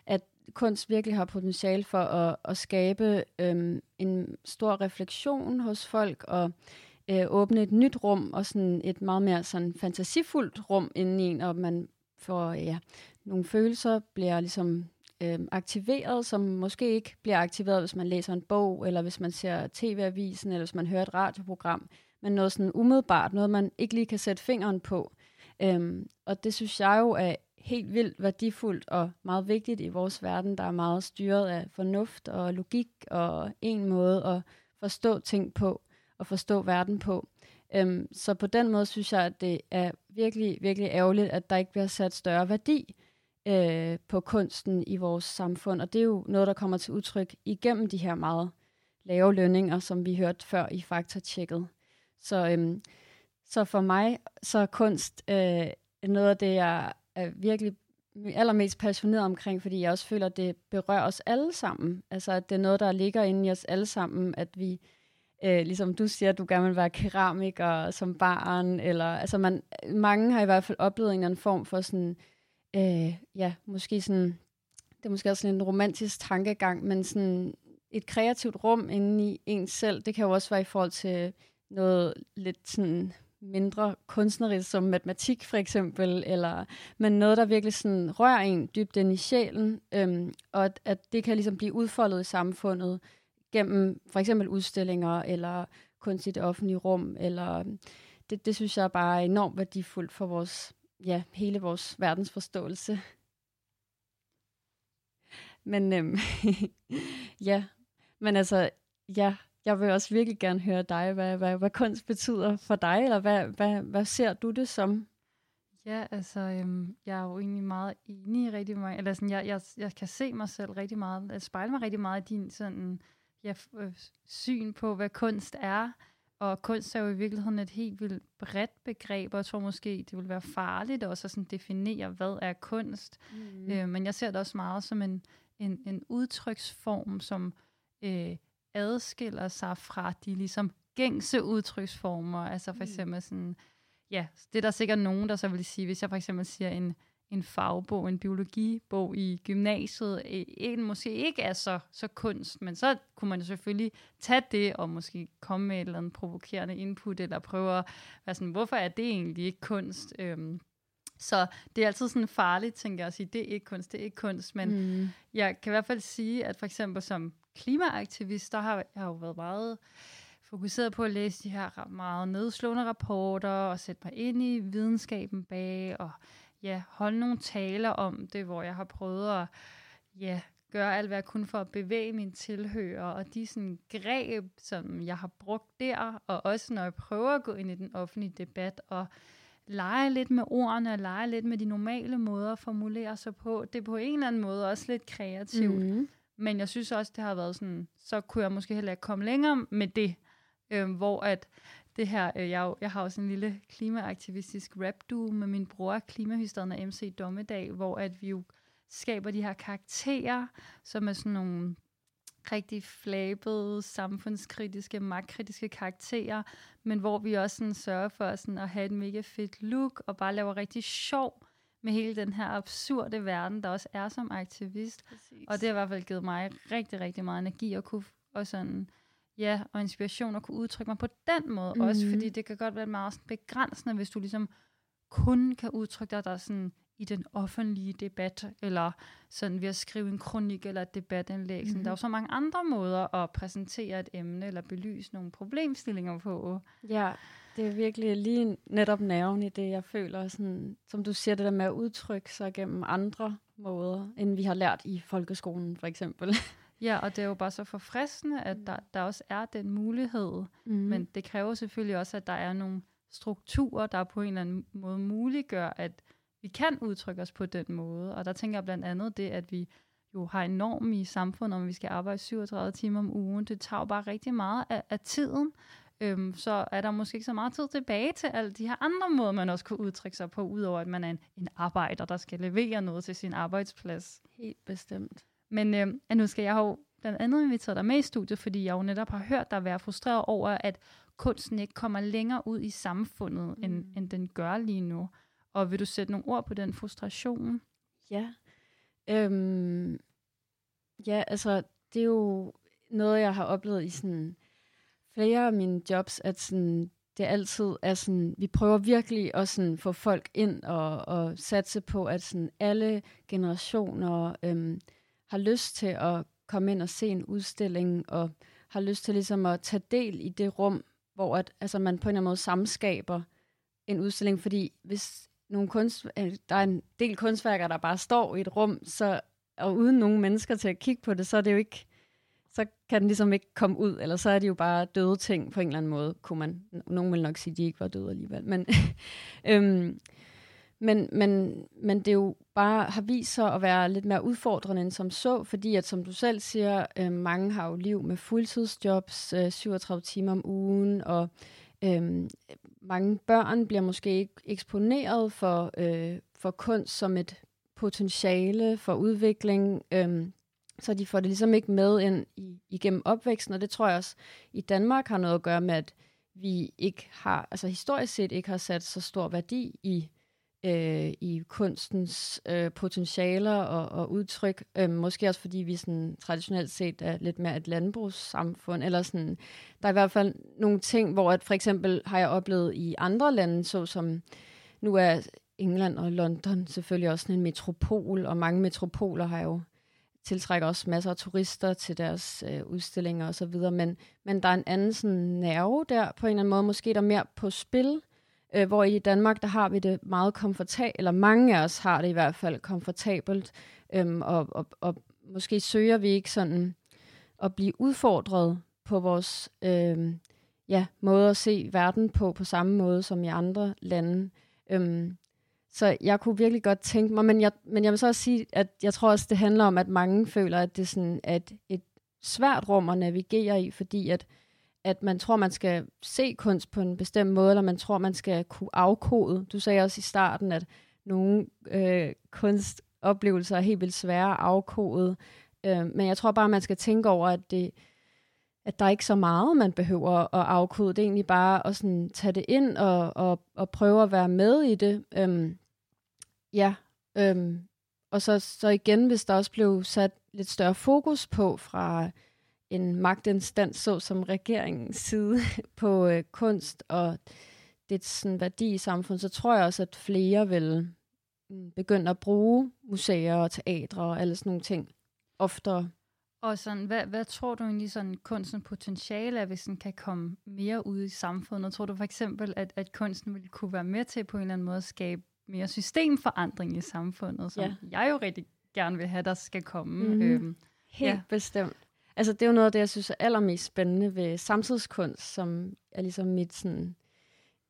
at kunst virkelig har potentiale for at, at skabe øhm, en stor refleksion hos folk, og øh, Øh, åbne et nyt rum, og sådan et meget mere sådan fantasifuldt rum inden i en, og man får ja, nogle følelser, bliver ligesom øh, aktiveret, som måske ikke bliver aktiveret, hvis man læser en bog, eller hvis man ser tv-avisen, eller hvis man hører et radioprogram, men noget sådan umiddelbart, noget man ikke lige kan sætte fingeren på. Øhm, og det synes jeg jo er helt vildt værdifuldt og meget vigtigt i vores verden, der er meget styret af fornuft og logik og en måde at forstå ting på og forstå verden på. Øhm, så på den måde synes jeg, at det er virkelig, virkelig ærgerligt, at der ikke bliver sat større værdi øh, på kunsten i vores samfund. Og det er jo noget, der kommer til udtryk igennem de her meget lave lønninger, som vi hørte før i faktatjekket. Så, øhm, så for mig så er kunst øh, noget af det, jeg er virkelig allermest passioneret omkring, fordi jeg også føler, at det berører os alle sammen. Altså, at det er noget, der ligger inde i os alle sammen, at vi øh, ligesom du siger, at du gerne vil være keramiker som barn, eller altså man, mange har i hvert fald oplevet en eller anden form for sådan, øh, ja, måske sådan, det er måske også sådan en romantisk tankegang, men sådan et kreativt rum inde i en selv, det kan jo også være i forhold til noget lidt sådan mindre kunstnerisk som matematik for eksempel, eller, men noget, der virkelig sådan rører en dybt ind i sjælen, øhm, og at, at det kan ligesom blive udfoldet i samfundet, gennem for eksempel udstillinger eller kunst i det offentlige rum. Eller, øhm, det, det synes jeg bare er enormt værdifuldt for vores, ja, hele vores verdensforståelse. Men øhm, ja, men altså, ja, jeg vil også virkelig gerne høre dig, hvad, hvad, hvad kunst betyder for dig, eller hvad, hvad, hvad ser du det som? Ja, altså, øhm, jeg er jo egentlig meget enig i rigtig meget, eller sådan, jeg, jeg, jeg kan se mig selv rigtig meget, spejle mig rigtig meget i din sådan, ja, øh, syn på, hvad kunst er. Og kunst er jo i virkeligheden et helt vildt bredt begreb, og jeg tror måske, det vil være farligt også at sådan definere, hvad er kunst. Mm. Øh, men jeg ser det også meget som en, en, en udtryksform, som øh, adskiller sig fra de ligesom gængse udtryksformer. Altså for mm. eksempel sådan, ja, det er der sikkert nogen, der så vil sige, hvis jeg for eksempel siger en en fagbog, en biologibog i gymnasiet, en måske ikke er så, så kunst, men så kunne man selvfølgelig tage det og måske komme med et eller andet provokerende input, eller prøve at være sådan, hvorfor er det egentlig ikke kunst? Øhm, så det er altid sådan farligt, tænker jeg, at sige, det er ikke kunst, det er ikke kunst, men mm. jeg kan i hvert fald sige, at for eksempel som klimaaktivist, der har jeg har jo været meget fokuseret på at læse de her meget nedslående rapporter, og sætte mig ind i videnskaben bag, og ja, holde nogle taler om det, hvor jeg har prøvet at ja, gøre alt, hvad jeg kunne for at bevæge mine tilhører, og de sådan greb, som jeg har brugt der, og også når jeg prøver at gå ind i den offentlige debat, og lege lidt med ordene, og lege lidt med de normale måder at formulere sig på, det er på en eller anden måde også lidt kreativt. Mm. Men jeg synes også, det har været sådan, så kunne jeg måske heller ikke komme længere med det, øh, hvor at det her, øh, jeg, jeg har også en lille klimaaktivistisk rap duo med min bror, klimahysteren af MC Dommedag, hvor at vi jo skaber de her karakterer, som er sådan nogle rigtig flabede, samfundskritiske, magtkritiske karakterer, men hvor vi også sådan sørger for sådan at have et mega fedt look, og bare laver rigtig sjov med hele den her absurde verden, der også er som aktivist. Præcis. Og det har i hvert fald givet mig rigtig, rigtig meget energi at kunne, og sådan, ja, og inspiration at kunne udtrykke mig på den måde mm. også, fordi det kan godt være meget sådan begrænsende, hvis du ligesom kun kan udtrykke dig der sådan i den offentlige debat, eller sådan ved at skrive en kronik eller et debatindlæg. Mm-hmm. Der er jo så mange andre måder at præsentere et emne eller belyse nogle problemstillinger på. Ja, det er virkelig lige netop nerven i det, jeg føler, sådan, som du siger, det der med at udtrykke sig gennem andre måder, end vi har lært i folkeskolen for eksempel. Ja, og det er jo bare så forfriskende, at der, der også er den mulighed. Mm. Men det kræver selvfølgelig også, at der er nogle strukturer, der på en eller anden måde muliggør, at vi kan udtrykke os på den måde. Og der tænker jeg blandt andet det, at vi jo har en norm i samfundet, om vi skal arbejde 37 timer om ugen. Det tager jo bare rigtig meget af, af tiden. Øhm, så er der måske ikke så meget tid tilbage til alle de her andre måder, man også kunne udtrykke sig på, udover at man er en, en arbejder, der skal levere noget til sin arbejdsplads. Helt bestemt. Men øh, nu skal jeg jo blandt andet inviteret dig med i studiet, fordi jeg jo netop har hørt dig være frustreret over, at kunsten ikke kommer længere ud i samfundet, mm. end, end den gør lige nu. Og vil du sætte nogle ord på den frustration? Ja. Øhm, ja, altså, det er jo noget, jeg har oplevet i sådan flere af mine jobs, at sådan, det altid er sådan, vi prøver virkelig at sådan få folk ind og, og satse på, at sådan alle generationer øhm, har lyst til at komme ind og se en udstilling, og har lyst til ligesom at tage del i det rum, hvor at, altså man på en eller anden måde samskaber en udstilling, fordi hvis nogle kunst, øh, der er en del kunstværker, der bare står i et rum, så, og uden nogen mennesker til at kigge på det, så er det jo ikke, så kan den ligesom ikke komme ud, eller så er det jo bare døde ting på en eller anden måde, kunne man, nogen vil nok sige, at de ikke var døde alligevel, men, øhm, men, men, men det jo bare har vist sig at være lidt mere udfordrende end som så, fordi at som du selv siger, øh, mange har jo liv med fuldtidsjobs, øh, 37 timer om ugen, og øh, mange børn bliver måske ikke eksponeret for, øh, for kunst som et potentiale for udvikling, øh, så de får det ligesom ikke med ind i, igennem opvæksten, og det tror jeg også i Danmark har noget at gøre med, at vi ikke har, altså historisk set ikke har sat så stor værdi i øh, i kunstens øh, potentialer og, og udtryk. Øh, måske også fordi vi sådan, traditionelt set er lidt mere et landbrugssamfund. Eller sådan, der er i hvert fald nogle ting, hvor at for eksempel har jeg oplevet i andre lande, såsom nu er England og London selvfølgelig også en metropol, og mange metropoler har jo tiltrækker også masser af turister til deres øh, udstillinger osv., men, men der er en anden sådan nerve der på en eller anden måde, måske der er mere på spil, Øh, hvor i Danmark, der har vi det meget komfortabelt, eller mange af os har det i hvert fald komfortabelt, øhm, og, og, og måske søger vi ikke sådan at blive udfordret på vores øhm, ja, måde at se verden på, på samme måde som i andre lande. Øhm, så jeg kunne virkelig godt tænke mig, men jeg, men jeg vil så også sige, at jeg tror også, det handler om, at mange føler, at det sådan, at et, et svært rum at navigere i, fordi at at man tror, man skal se kunst på en bestemt måde, eller man tror, man skal kunne afkode. Du sagde også i starten, at nogle øh, kunstoplevelser er helt vildt svære at afkode. Øh, men jeg tror bare, man skal tænke over, at det at der er ikke så meget, man behøver at afkode. Det er egentlig bare at sådan tage det ind og, og, og prøve at være med i det. Øhm, ja, øhm, og så, så igen, hvis der også blev sat lidt større fokus på fra en magtinstans, så som regeringens side på øh, kunst og det sådan værdi i samfundet, så tror jeg også, at flere vil mm, begynde at bruge museer og teatre og alle sådan nogle ting oftere. Og sådan, hvad, hvad tror du egentlig sådan kunsten potentiale er, hvis den kan komme mere ud i samfundet? Tror du for eksempel, at, at kunsten ville kunne være med til på en eller anden måde at skabe mere systemforandring i samfundet, som ja. jeg jo rigtig gerne vil have, der skal komme? Mm-hmm. Øhm, Helt ja. bestemt. Altså, det er jo noget af det, jeg synes er allermest spændende ved samtidskunst, som er ligesom mit sådan,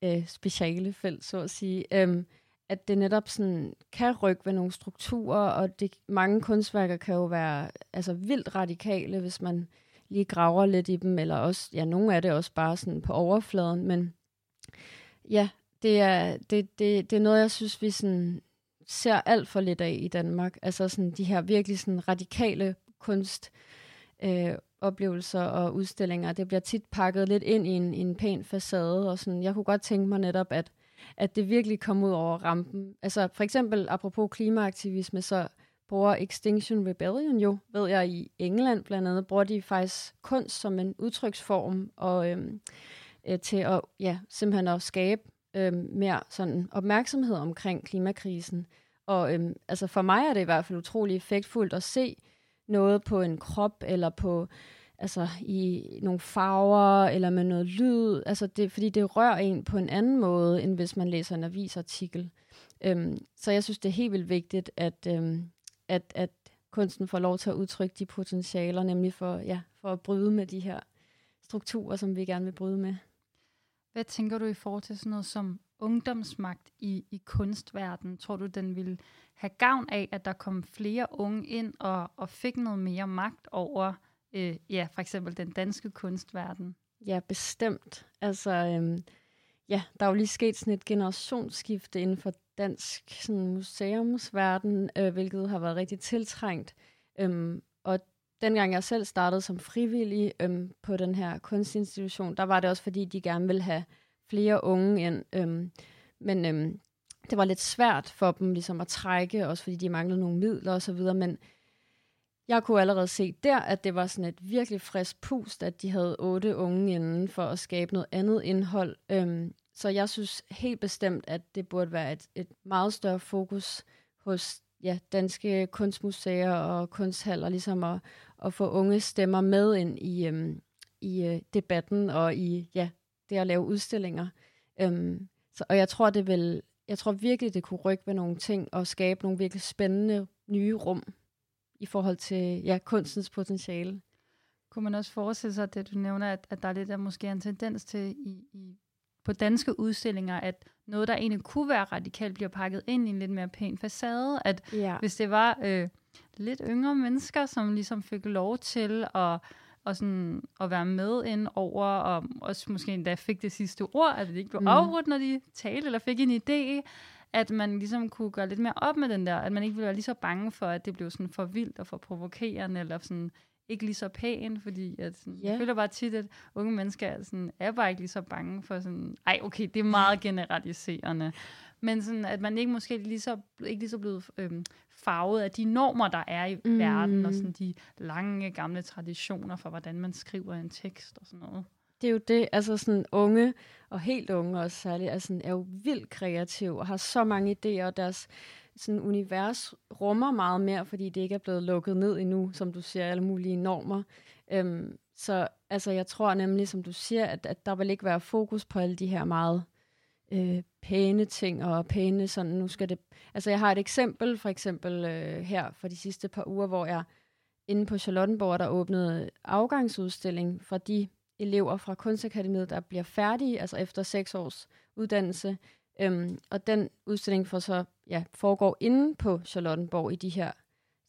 øh, speciale felt, så at sige. Øhm, at det netop sådan kan rykke ved nogle strukturer, og det, mange kunstværker kan jo være altså, vildt radikale, hvis man lige graver lidt i dem, eller også, ja, nogle af det også bare sådan på overfladen, men ja, det er, det, det, det er noget, jeg synes, vi sådan ser alt for lidt af i Danmark. Altså sådan de her virkelig sådan radikale kunst øh, Øh, oplevelser og udstillinger. Det bliver tit pakket lidt ind i en, i en pæn facade, og sådan, jeg kunne godt tænke mig netop, at, at det virkelig kom ud over rampen. Altså for eksempel, apropos klimaaktivisme, så bruger Extinction Rebellion jo, ved jeg, i England blandt andet, bruger de faktisk kunst som en udtryksform, og øhm, øh, til at ja, simpelthen at skabe øhm, mere sådan opmærksomhed omkring klimakrisen. Og øhm, altså for mig er det i hvert fald utrolig effektfuldt at se noget på en krop, eller på altså i nogle farver, eller med noget lyd, altså det, fordi det rører en på en anden måde, end hvis man læser en avisartikel. Øhm, så jeg synes, det er helt vildt vigtigt, at, øhm, at, at kunsten får lov til at udtrykke de potentialer, nemlig for, ja, for at bryde med de her strukturer, som vi gerne vil bryde med. Hvad tænker du i forhold til sådan noget som ungdomsmagt i, i kunstverdenen? Tror du, den vil have gavn af, at der kom flere unge ind og, og fik noget mere magt over, øh, ja, for eksempel den danske kunstverden? Ja, bestemt. Altså, øhm, ja, der er jo lige sket sådan et generationsskifte inden for dansk sådan, museumsverden, øh, hvilket har været rigtig tiltrængt. Øhm, og dengang jeg selv startede som frivillig øhm, på den her kunstinstitution, der var det også fordi, de gerne ville have flere unge ind. Øhm, men øhm, det var lidt svært for dem ligesom at trække, også fordi de manglede nogle midler og så videre, men jeg kunne allerede se der, at det var sådan et virkelig frisk pust, at de havde otte unge inden for at skabe noget andet indhold. Øhm, så jeg synes helt bestemt, at det burde være et, et meget større fokus hos ja, danske kunstmuseer og kunsthaller, ligesom at, at få unge stemmer med ind i, øhm, i øh, debatten og i ja, det at lave udstillinger. Øhm, så, og jeg tror, det vil, jeg tror virkelig, det kunne rykke ved nogle ting og skabe nogle virkelig spændende nye rum i forhold til ja, kunstens potentiale. Kunne man også forestille sig, det, du nævner, at, at der er lidt der måske en tendens til i, i, på danske udstillinger, at noget, der egentlig kunne være radikalt, bliver pakket ind i en lidt mere pæn facade. At ja. hvis det var øh, lidt yngre mennesker, som ligesom fik lov til at og sådan at være med ind over, og også måske endda fik det sidste ord, at det ikke blev mm. afbrudt, når de talte, eller fik en idé, at man ligesom kunne gøre lidt mere op med den der, at man ikke ville være lige så bange for, at det blev sådan for vildt og for provokerende, eller sådan ikke lige så pæn, fordi at sådan, yeah. jeg føler bare tit, at unge mennesker er, sådan, er bare ikke lige så bange for sådan, ej okay, det er meget generaliserende, men sådan, at man ikke måske lige så, ikke lige så blevet øhm, farvet af de normer, der er i mm. verden, og sådan de lange, gamle traditioner for, hvordan man skriver en tekst og sådan noget. Det er jo det, altså sådan unge, og helt unge også særligt, er, sådan, er jo vildt kreative og har så mange idéer, og deres sådan, univers rummer meget mere, fordi det ikke er blevet lukket ned endnu, som du siger, alle mulige normer. Øhm, så altså, jeg tror nemlig, som du siger, at, at der vil ikke være fokus på alle de her meget øh, pæne ting og pæne sådan, nu skal det... Altså jeg har et eksempel, for eksempel øh, her for de sidste par uger, hvor jeg inde på Charlottenborg, der åbnede afgangsudstilling for de elever fra Kunstakademiet, der bliver færdige, altså efter seks års uddannelse. Øhm, og den udstilling for så, ja, foregår inde på Charlottenborg i de her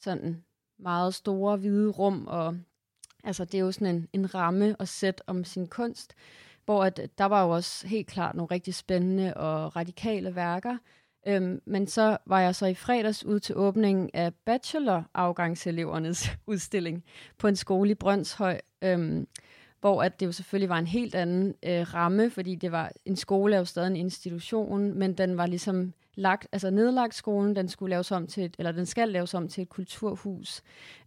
sådan meget store hvide rum, og altså det er jo sådan en, en ramme at sætte om sin kunst hvor at, øh, der var jo også helt klart nogle rigtig spændende og radikale værker. Øhm, men så var jeg så i fredags ude til åbningen af bachelor-afgangselevernes udstilling på en skole i Brøndshøj, øhm, hvor at det jo selvfølgelig var en helt anden øh, ramme, fordi det var en skole er jo stadig en institution, men den var ligesom lagt, altså nedlagt skolen, den skulle laves om til et, eller den skal laves om til et kulturhus.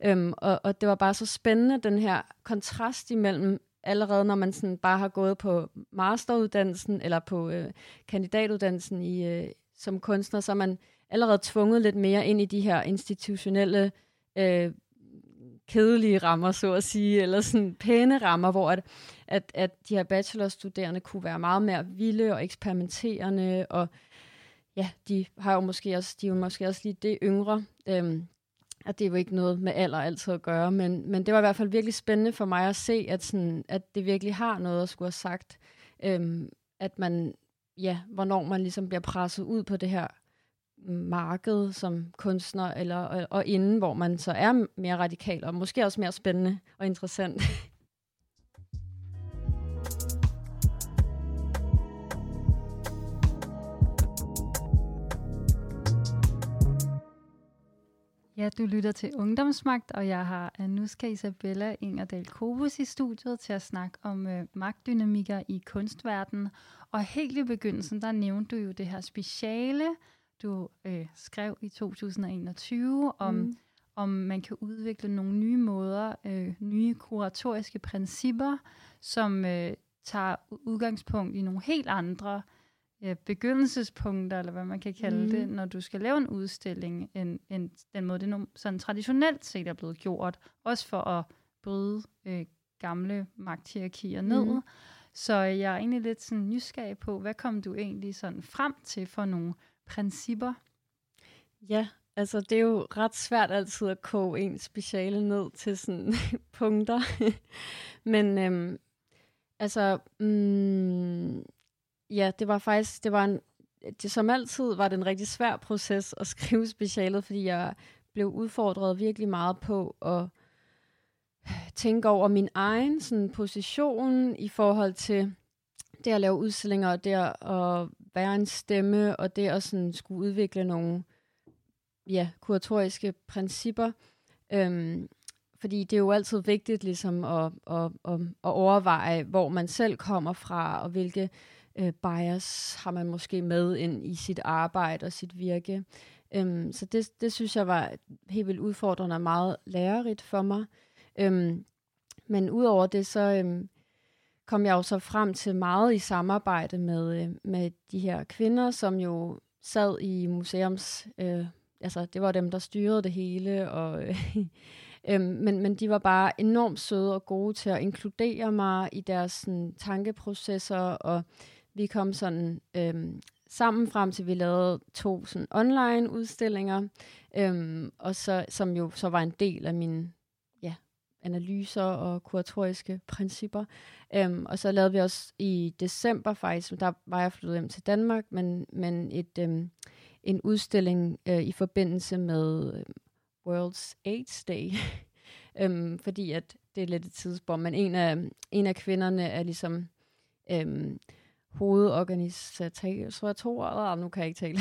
Øhm, og, og det var bare så spændende, den her kontrast imellem allerede når man sådan bare har gået på masteruddannelsen eller på øh, kandidatuddannelsen i, øh, som kunstner, så er man allerede tvunget lidt mere ind i de her institutionelle øh, kedelige rammer, så at sige, eller sådan pæne rammer, hvor at, at, at de her bachelorstuderende kunne være meget mere vilde og eksperimenterende, og ja, de har jo måske også, de er jo måske også lige det yngre. Øhm, at det er jo ikke noget med alder altid at gøre, men, men det var i hvert fald virkelig spændende for mig at se, at, sådan, at det virkelig har noget at skulle have sagt. Øhm, at man, ja, hvornår man ligesom bliver presset ud på det her marked som kunstner, eller, og, og inden, hvor man så er mere radikal, og måske også mere spændende og interessant. Ja, du lytter til Ungdomsmagt, og jeg har Anuska Isabella Ingerdal Kobus i studiet til at snakke om øh, magtdynamikker i kunstverdenen. Og helt i begyndelsen, der nævnte du jo det her speciale, du øh, skrev i 2021 om, mm. om man kan udvikle nogle nye måder, øh, nye kuratoriske principper, som øh, tager udgangspunkt i nogle helt andre ja, begyndelsespunkter, eller hvad man kan kalde mm. det, når du skal lave en udstilling, end, end den måde, det sådan traditionelt set er blevet gjort, også for at bryde øh, gamle magthierarkier ned. Mm. Så jeg er egentlig lidt sådan nysgerrig på, hvad kom du egentlig sådan frem til for nogle principper? Ja, altså det er jo ret svært altid at koge en speciale ned til sådan punkter. Men øhm, altså, mm, ja, det var faktisk, det var en, det, som altid var det en rigtig svær proces at skrive specialet, fordi jeg blev udfordret virkelig meget på at tænke over min egen sådan, position i forhold til det at lave udstillinger, og det at være en stemme, og det at sådan, skulle udvikle nogle ja, kuratoriske principper. Øhm, fordi det er jo altid vigtigt ligesom at, at, at, at overveje, hvor man selv kommer fra, og hvilke øh, Øh, bias har man måske med ind i sit arbejde og sit virke. Øhm, så det, det synes jeg var helt vildt udfordrende og meget lærerigt for mig. Øhm, men udover det, så øhm, kom jeg jo så frem til meget i samarbejde med, øh, med de her kvinder, som jo sad i museums... Øh, altså, det var dem, der styrede det hele, og... Øh, Øhm, men, men de var bare enormt søde og gode til at inkludere mig i deres sådan, tankeprocesser, og vi kom sådan øhm, sammen frem til, vi lavede to sådan, online udstillinger, øhm, og så, som jo så var en del af mine ja, analyser og kuratoriske principper. Øhm, og så lavede vi også i december faktisk, der var jeg flyttet hjem til Danmark, men, men et, øhm, en udstilling øh, i forbindelse med øh, World's AIDS Day. øhm, fordi at det er lidt et tidsbom, men en af, en af kvinderne er ligesom øhm, hovedorganisatorer, nu kan jeg ikke tale,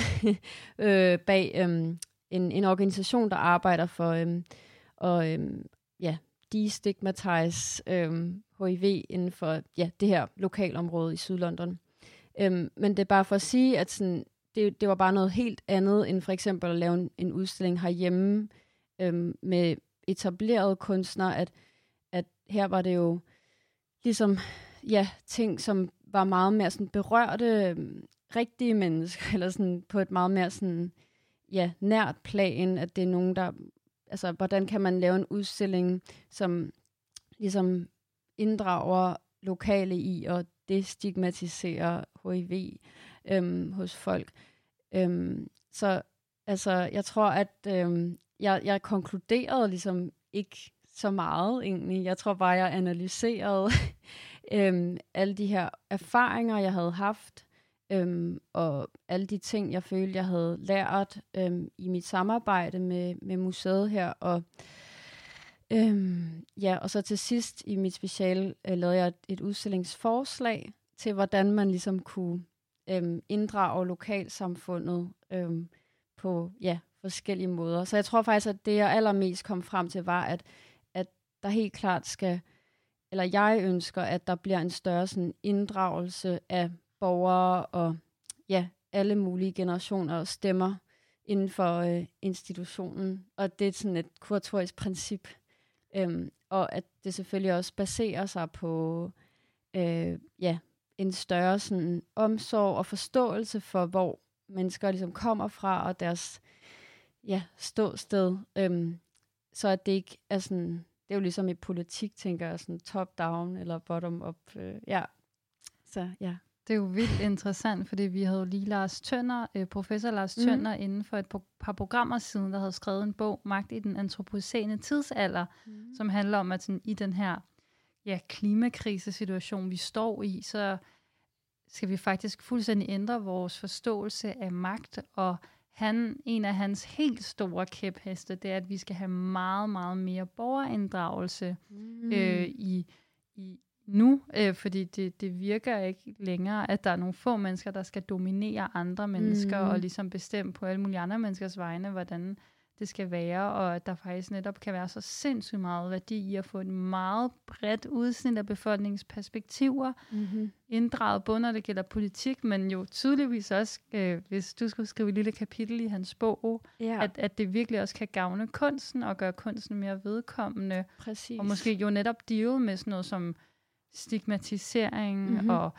øh, bag øhm, en, en organisation, der arbejder for øhm, og, øhm, ja, destigmatize øhm, HIV inden for ja, det her lokalområde i Sydlondon. Øhm, men det er bare for at sige, at sådan, det, det var bare noget helt andet, end for eksempel at lave en, en udstilling herhjemme øhm, med etablerede kunstnere, at, at her var det jo ligesom ja, ting, som var meget mere sådan berørte øhm, rigtige mennesker, eller sådan på et meget mere sådan, ja, nært plan, at det er nogen, der, altså, hvordan kan man lave en udstilling, som ligesom inddrager lokale i og destigmatiserer HIV øhm, hos folk. Øhm, så altså, jeg tror, at øhm, jeg, jeg konkluderede ligesom ikke så meget egentlig. Jeg tror bare, jeg analyserede øhm, alle de her erfaringer, jeg havde haft, øhm, og alle de ting, jeg følte, jeg havde lært øhm, i mit samarbejde med, med museet her. Og, øhm, ja, og så til sidst i mit speciale øh, lavede jeg et, et udstillingsforslag til, hvordan man ligesom kunne øhm, inddrage lokalsamfundet øhm, på ja, forskellige måder. Så jeg tror faktisk, at det, jeg allermest kom frem til, var, at, at der helt klart skal, eller jeg ønsker, at der bliver en større sådan, inddragelse af borgere og ja, alle mulige generationer og stemmer inden for øh, institutionen. Og det er sådan et kuratorisk princip. Øhm, og at det selvfølgelig også baserer sig på øh, ja, en større sådan, omsorg og forståelse for, hvor mennesker ligesom kommer fra, og deres ja, ståsted. Øhm, så at det ikke er sådan, det er jo ligesom i politik, tænker jeg, sådan top-down eller bottom-up. Øh, ja, så ja. Det er jo vildt interessant, fordi vi havde jo lige Lars Tønder, øh, professor Lars mm. Tønder, inden for et par programmer siden, der havde skrevet en bog, Magt i den antropocene tidsalder, mm. som handler om, at sådan, i den her ja, klimakrisesituation, vi står i, så skal vi faktisk fuldstændig ændre vores forståelse af magt, og han, en af hans helt store kæpheste, det er, at vi skal have meget, meget mere borgerinddragelse mm. øh, i, i nu, øh, fordi det, det virker ikke længere, at der er nogle få mennesker, der skal dominere andre mennesker, mm. og ligesom bestemme på alle mulige andre menneskers vegne, hvordan det skal være, og at der faktisk netop kan være så sindssygt meget værdi i at få et meget bredt udsnit af befolkningsperspektiver, Mm-hmm. inddraget både når det gælder politik, men jo tydeligvis også, øh, hvis du skulle skrive et lille kapitel i hans bog, Ja, at, at det virkelig også kan gavne kunsten og gøre kunsten mere vedkommende, præcis. og måske jo netop deal med sådan noget som stigmatisering Mhm. mm-hmm. og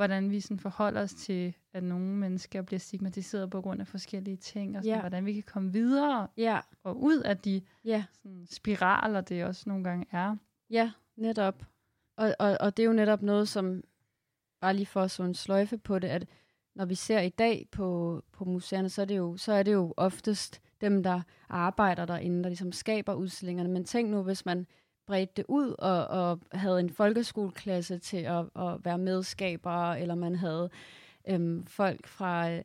hvordan vi sådan forholder os til, at nogle mennesker bliver stigmatiseret på grund af forskellige ting, og sådan, Ja. hvordan vi kan komme videre Ja, og ud af de ja, sådan, spiraler, det også nogle gange er. ja, netop. Og, og, og det er jo netop noget, som, bare lige for så en sløjfe på det, at når vi ser i dag på, på museerne, så er, det jo, så er det jo oftest dem, der arbejder derinde, der ligesom skaber udstillingerne. Men tænk nu, hvis man bredte det ud og, og havde en folkeskoleklasse til at, at være medskabere, eller man havde øhm, folk fra øh,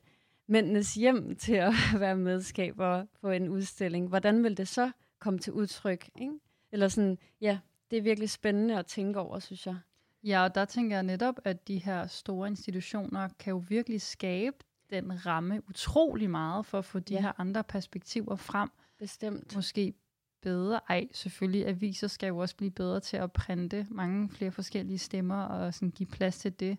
mændenes hjem til at være medskabere på en udstilling. Hvordan vil det så komme til udtryk? Ikke? Eller sådan, ja, det er virkelig spændende at tænke over, synes jeg. Ja, og der tænker jeg netop, at de her store institutioner kan jo virkelig skabe den ramme utrolig meget for at få de Ja. her andre perspektiver frem. Bestemt. Måske bedre. Ej, selvfølgelig, aviser skal jo også blive bedre til at printe mange flere forskellige stemmer og sådan give plads til det.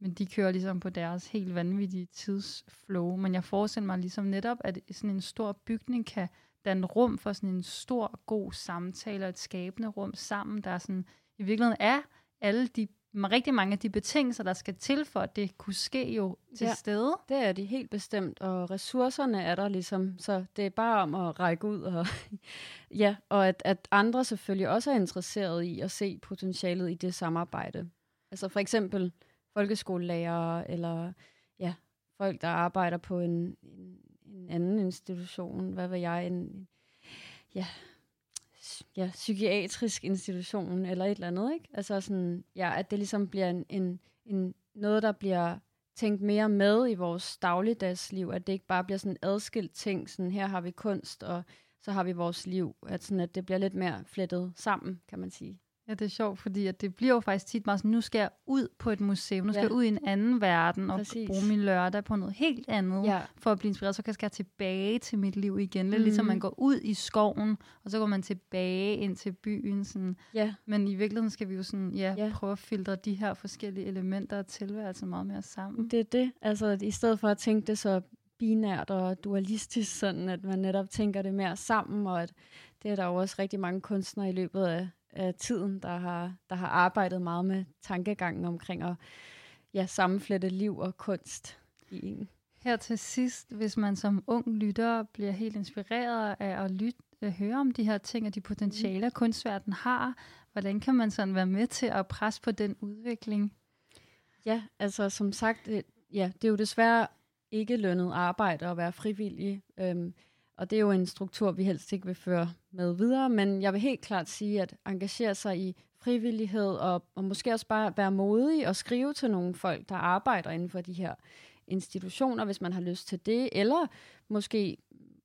Men de kører ligesom på deres helt vanvittige tidsflow. Men jeg forestiller mig ligesom netop, at sådan en stor bygning kan danne rum for sådan en stor, god samtale og et skabende rum sammen, der sådan, i virkeligheden er alle de rigtig mange af de betingelser, der skal til for, at det kunne ske jo til Ja. ja. stede. Det er de helt bestemt, og ressourcerne er der ligesom, så det er bare om at række ud. Og, ja, og at, at andre selvfølgelig også er interesseret i at se potentialet i det samarbejde. Altså for eksempel folkeskolelærere, eller ja, folk, der arbejder på en, en, en anden institution, hvad ved jeg, en, ja, s- ja, psykiatrisk institution, eller et eller andet, ikke? Altså sådan, ja, at det ligesom bliver en, en, en noget, der bliver tænkt mere med i vores dagligdagsliv, at det ikke bare bliver sådan en adskilt ting, sådan her har vi kunst, og så har vi vores liv, at, sådan, at det bliver lidt mere flettet sammen, kan man sige. Ja, det er sjovt, fordi at det bliver jo faktisk tit meget sådan, nu skal jeg ud på et museum, nu skal Ja. jeg ud i en anden verden og Præcis. bruge min lørdag på noget helt andet, Ja, for at blive inspireret. Så kan jeg tilbage til mit liv igen. Lidt Mhm. ligesom man går ud i skoven, og så går man tilbage ind til byen. Sådan. ja, Men i virkeligheden skal vi jo sådan, ja, Ja. prøve at filtre de her forskellige elementer af tilværelsen meget mere sammen. det er det. Altså, at i stedet for at tænke det så binært og dualistisk, sådan at man netop tænker det mere sammen, og at det er der jo også rigtig mange kunstnere i løbet af, af tiden, der har, der har arbejdet meget med tankegangen omkring at ja, sammenflette liv og kunst i en. Her til sidst, hvis man som ung lytter bliver helt inspireret af at lytte, at høre om de her ting og de potentialer, kunstverdenen har, hvordan kan man sådan være med til at presse på den udvikling? Ja, altså som sagt, det, ja, det er jo desværre ikke lønnet arbejde at være frivillig, øhm, og det er jo en struktur, vi helst ikke vil føre med videre, men jeg vil helt klart sige, at engagere sig i frivillighed, og, og måske også bare være modig og skrive til nogle folk, der arbejder inden for de her institutioner, hvis man har lyst til det, eller måske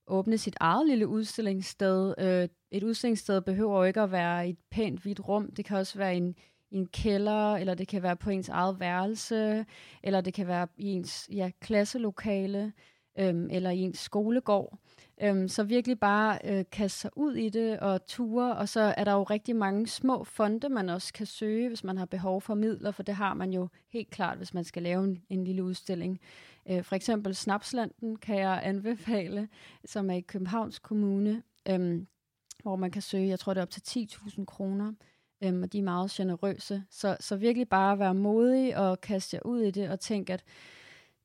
åbne sit eget lille udstillingssted. Øh, et udstillingssted behøver jo ikke at være et pænt hvidt rum, det kan også være en en kælder, eller det kan være på ens eget værelse, eller det kan være i ens ja, klasselokale, øhm, eller i ens skolegård. Øhm, så virkelig bare øh, kaste sig ud i det og ture, og så er der jo rigtig mange små fonde, man også kan søge, hvis man har behov for midler, for det har man jo helt klart, hvis man skal lave en, en lille udstilling. Øh, for eksempel Snapslanden kan jeg anbefale, som er i Københavns Kommune, øhm, hvor man kan søge, jeg tror det er op til 10.000 kroner, øhm, og de er meget generøse. Så, så virkelig bare være modig og kaste jer ud i det, og tænke, at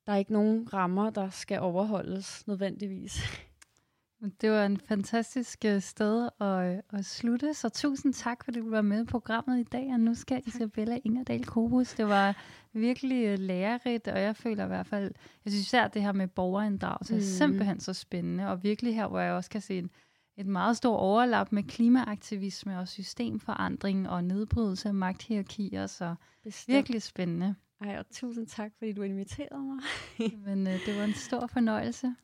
der er ikke nogen rammer, der skal overholdes nødvendigvis. Det var en fantastisk øh, sted at, øh, at slutte, så tusind tak, fordi du var med i programmet i dag, og nu skal Isabella Ingerdal Kobus. Det var virkelig øh, lærerigt, og jeg føler i hvert fald, jeg synes især det her med borgerinddragelse er Mhm. simpelthen så spændende, og virkelig her, hvor jeg også kan se en, et meget stort overlap med klimaaktivisme og systemforandring og nedbrydelse af magthierarkier, så Bestemt. virkelig spændende. Ej, og tusind tak, fordi du inviterede mig. Men øh, det var en stor fornøjelse.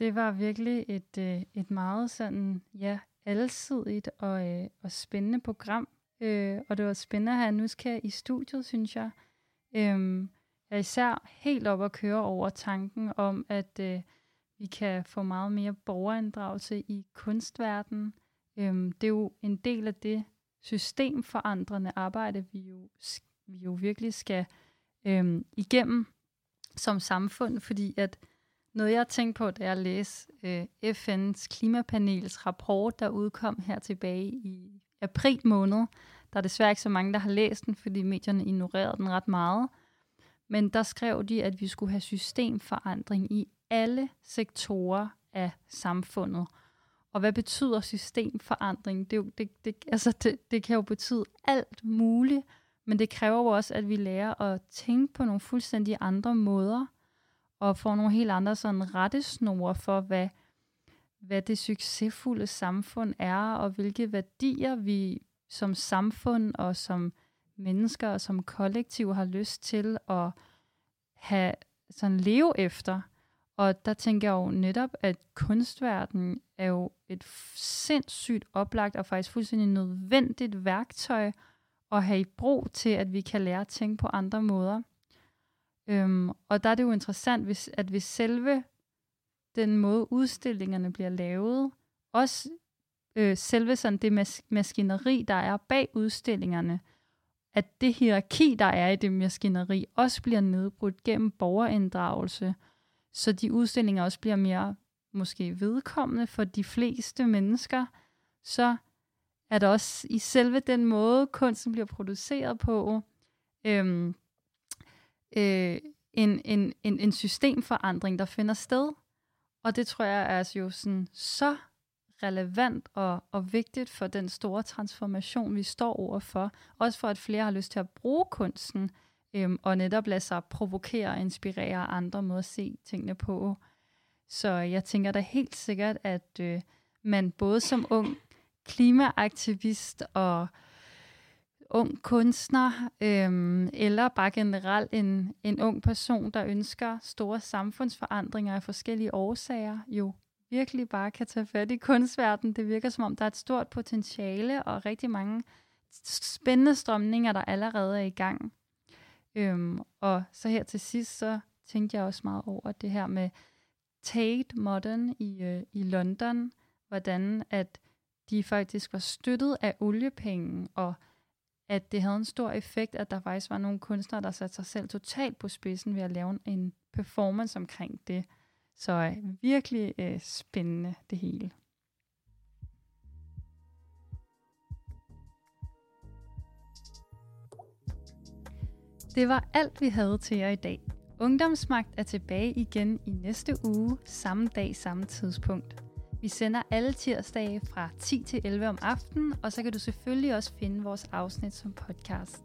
Det var virkelig et, øh, et meget sådan, ja, alsidigt og, øh, og spændende program. Øh, og det var spændende at have Anuska i studiet, synes jeg. Øh, jeg er især helt op at køre over tanken om, at øh, vi kan få meget mere borgerinddragelse i kunstverdenen. Øh, det er jo en del af det systemforandrende arbejde, vi jo, vi jo virkelig skal øh, igennem som samfund, fordi at noget, jeg tænkte på, da jeg læste øh, FN's klimapanels rapport, der udkom her tilbage i april måned, der er desværre ikke så mange, der har læst den, fordi medierne ignorerede den ret meget. Men der skrev de, at vi skulle have systemforandring i alle sektorer af samfundet. Og hvad betyder systemforandring? Det, det, det, altså det, det kan jo betyde alt muligt, men det kræver jo også, at vi lærer at tænke på nogle fuldstændig andre måder, og får nogle helt andre sådan rettesnore for, hvad, hvad det succesfulde samfund er, og hvilke værdier vi som samfund og som mennesker og som kollektiv har lyst til at have sådan leve efter. Og der tænker jeg jo netop, at kunstverdenen er jo et sindssygt oplagt og faktisk fuldstændig nødvendigt værktøj at have i brug til, at vi kan lære at tænke på andre måder. Øhm, og der er det jo interessant, hvis, at hvis selve den måde udstillingerne bliver lavet, også øh, selve sådan det mas- maskineri, der er bag udstillingerne, at det hierarki, der er i det maskineri, også bliver nedbrudt gennem borgerinddragelse, så de udstillinger også bliver mere måske vedkommende for de fleste mennesker, så er der også i selve den måde, kunsten bliver produceret på, øhm, øh, en, en, en, en systemforandring, der finder sted. Og det tror jeg er jo sådan så relevant og, og vigtigt for den store transformation, vi står overfor. Også for, at flere har lyst til at bruge kunsten, øhm, og netop lade sig provokere og inspirere andre måder at se tingene på. Så jeg tænker da helt sikkert, at øh, man både som ung klimaaktivist og ung kunstner, øhm, eller bare generelt en, en ung person, der ønsker store samfundsforandringer af forskellige årsager, jo virkelig bare kan tage fat i kunstverdenen. Det virker som om, der er et stort potentiale og rigtig mange spændende strømninger, der allerede er i gang. Øhm, og så her til sidst, så tænkte jeg også meget over det her med Tate Modern i, øh, i London, hvordan at de faktisk var støttet af oliepenge, og at det havde en stor effekt, at der faktisk var nogle kunstnere, der satte sig selv totalt på spidsen ved at lave en performance omkring det. Så øh, virkelig øh, spændende det hele. Det var alt, vi havde til jer i dag. Ungdomsmagt er tilbage igen i næste uge, samme dag, samme tidspunkt. Vi sender alle tirsdage fra 10 til 11 om aftenen, og så kan du selvfølgelig også finde vores afsnit som podcast.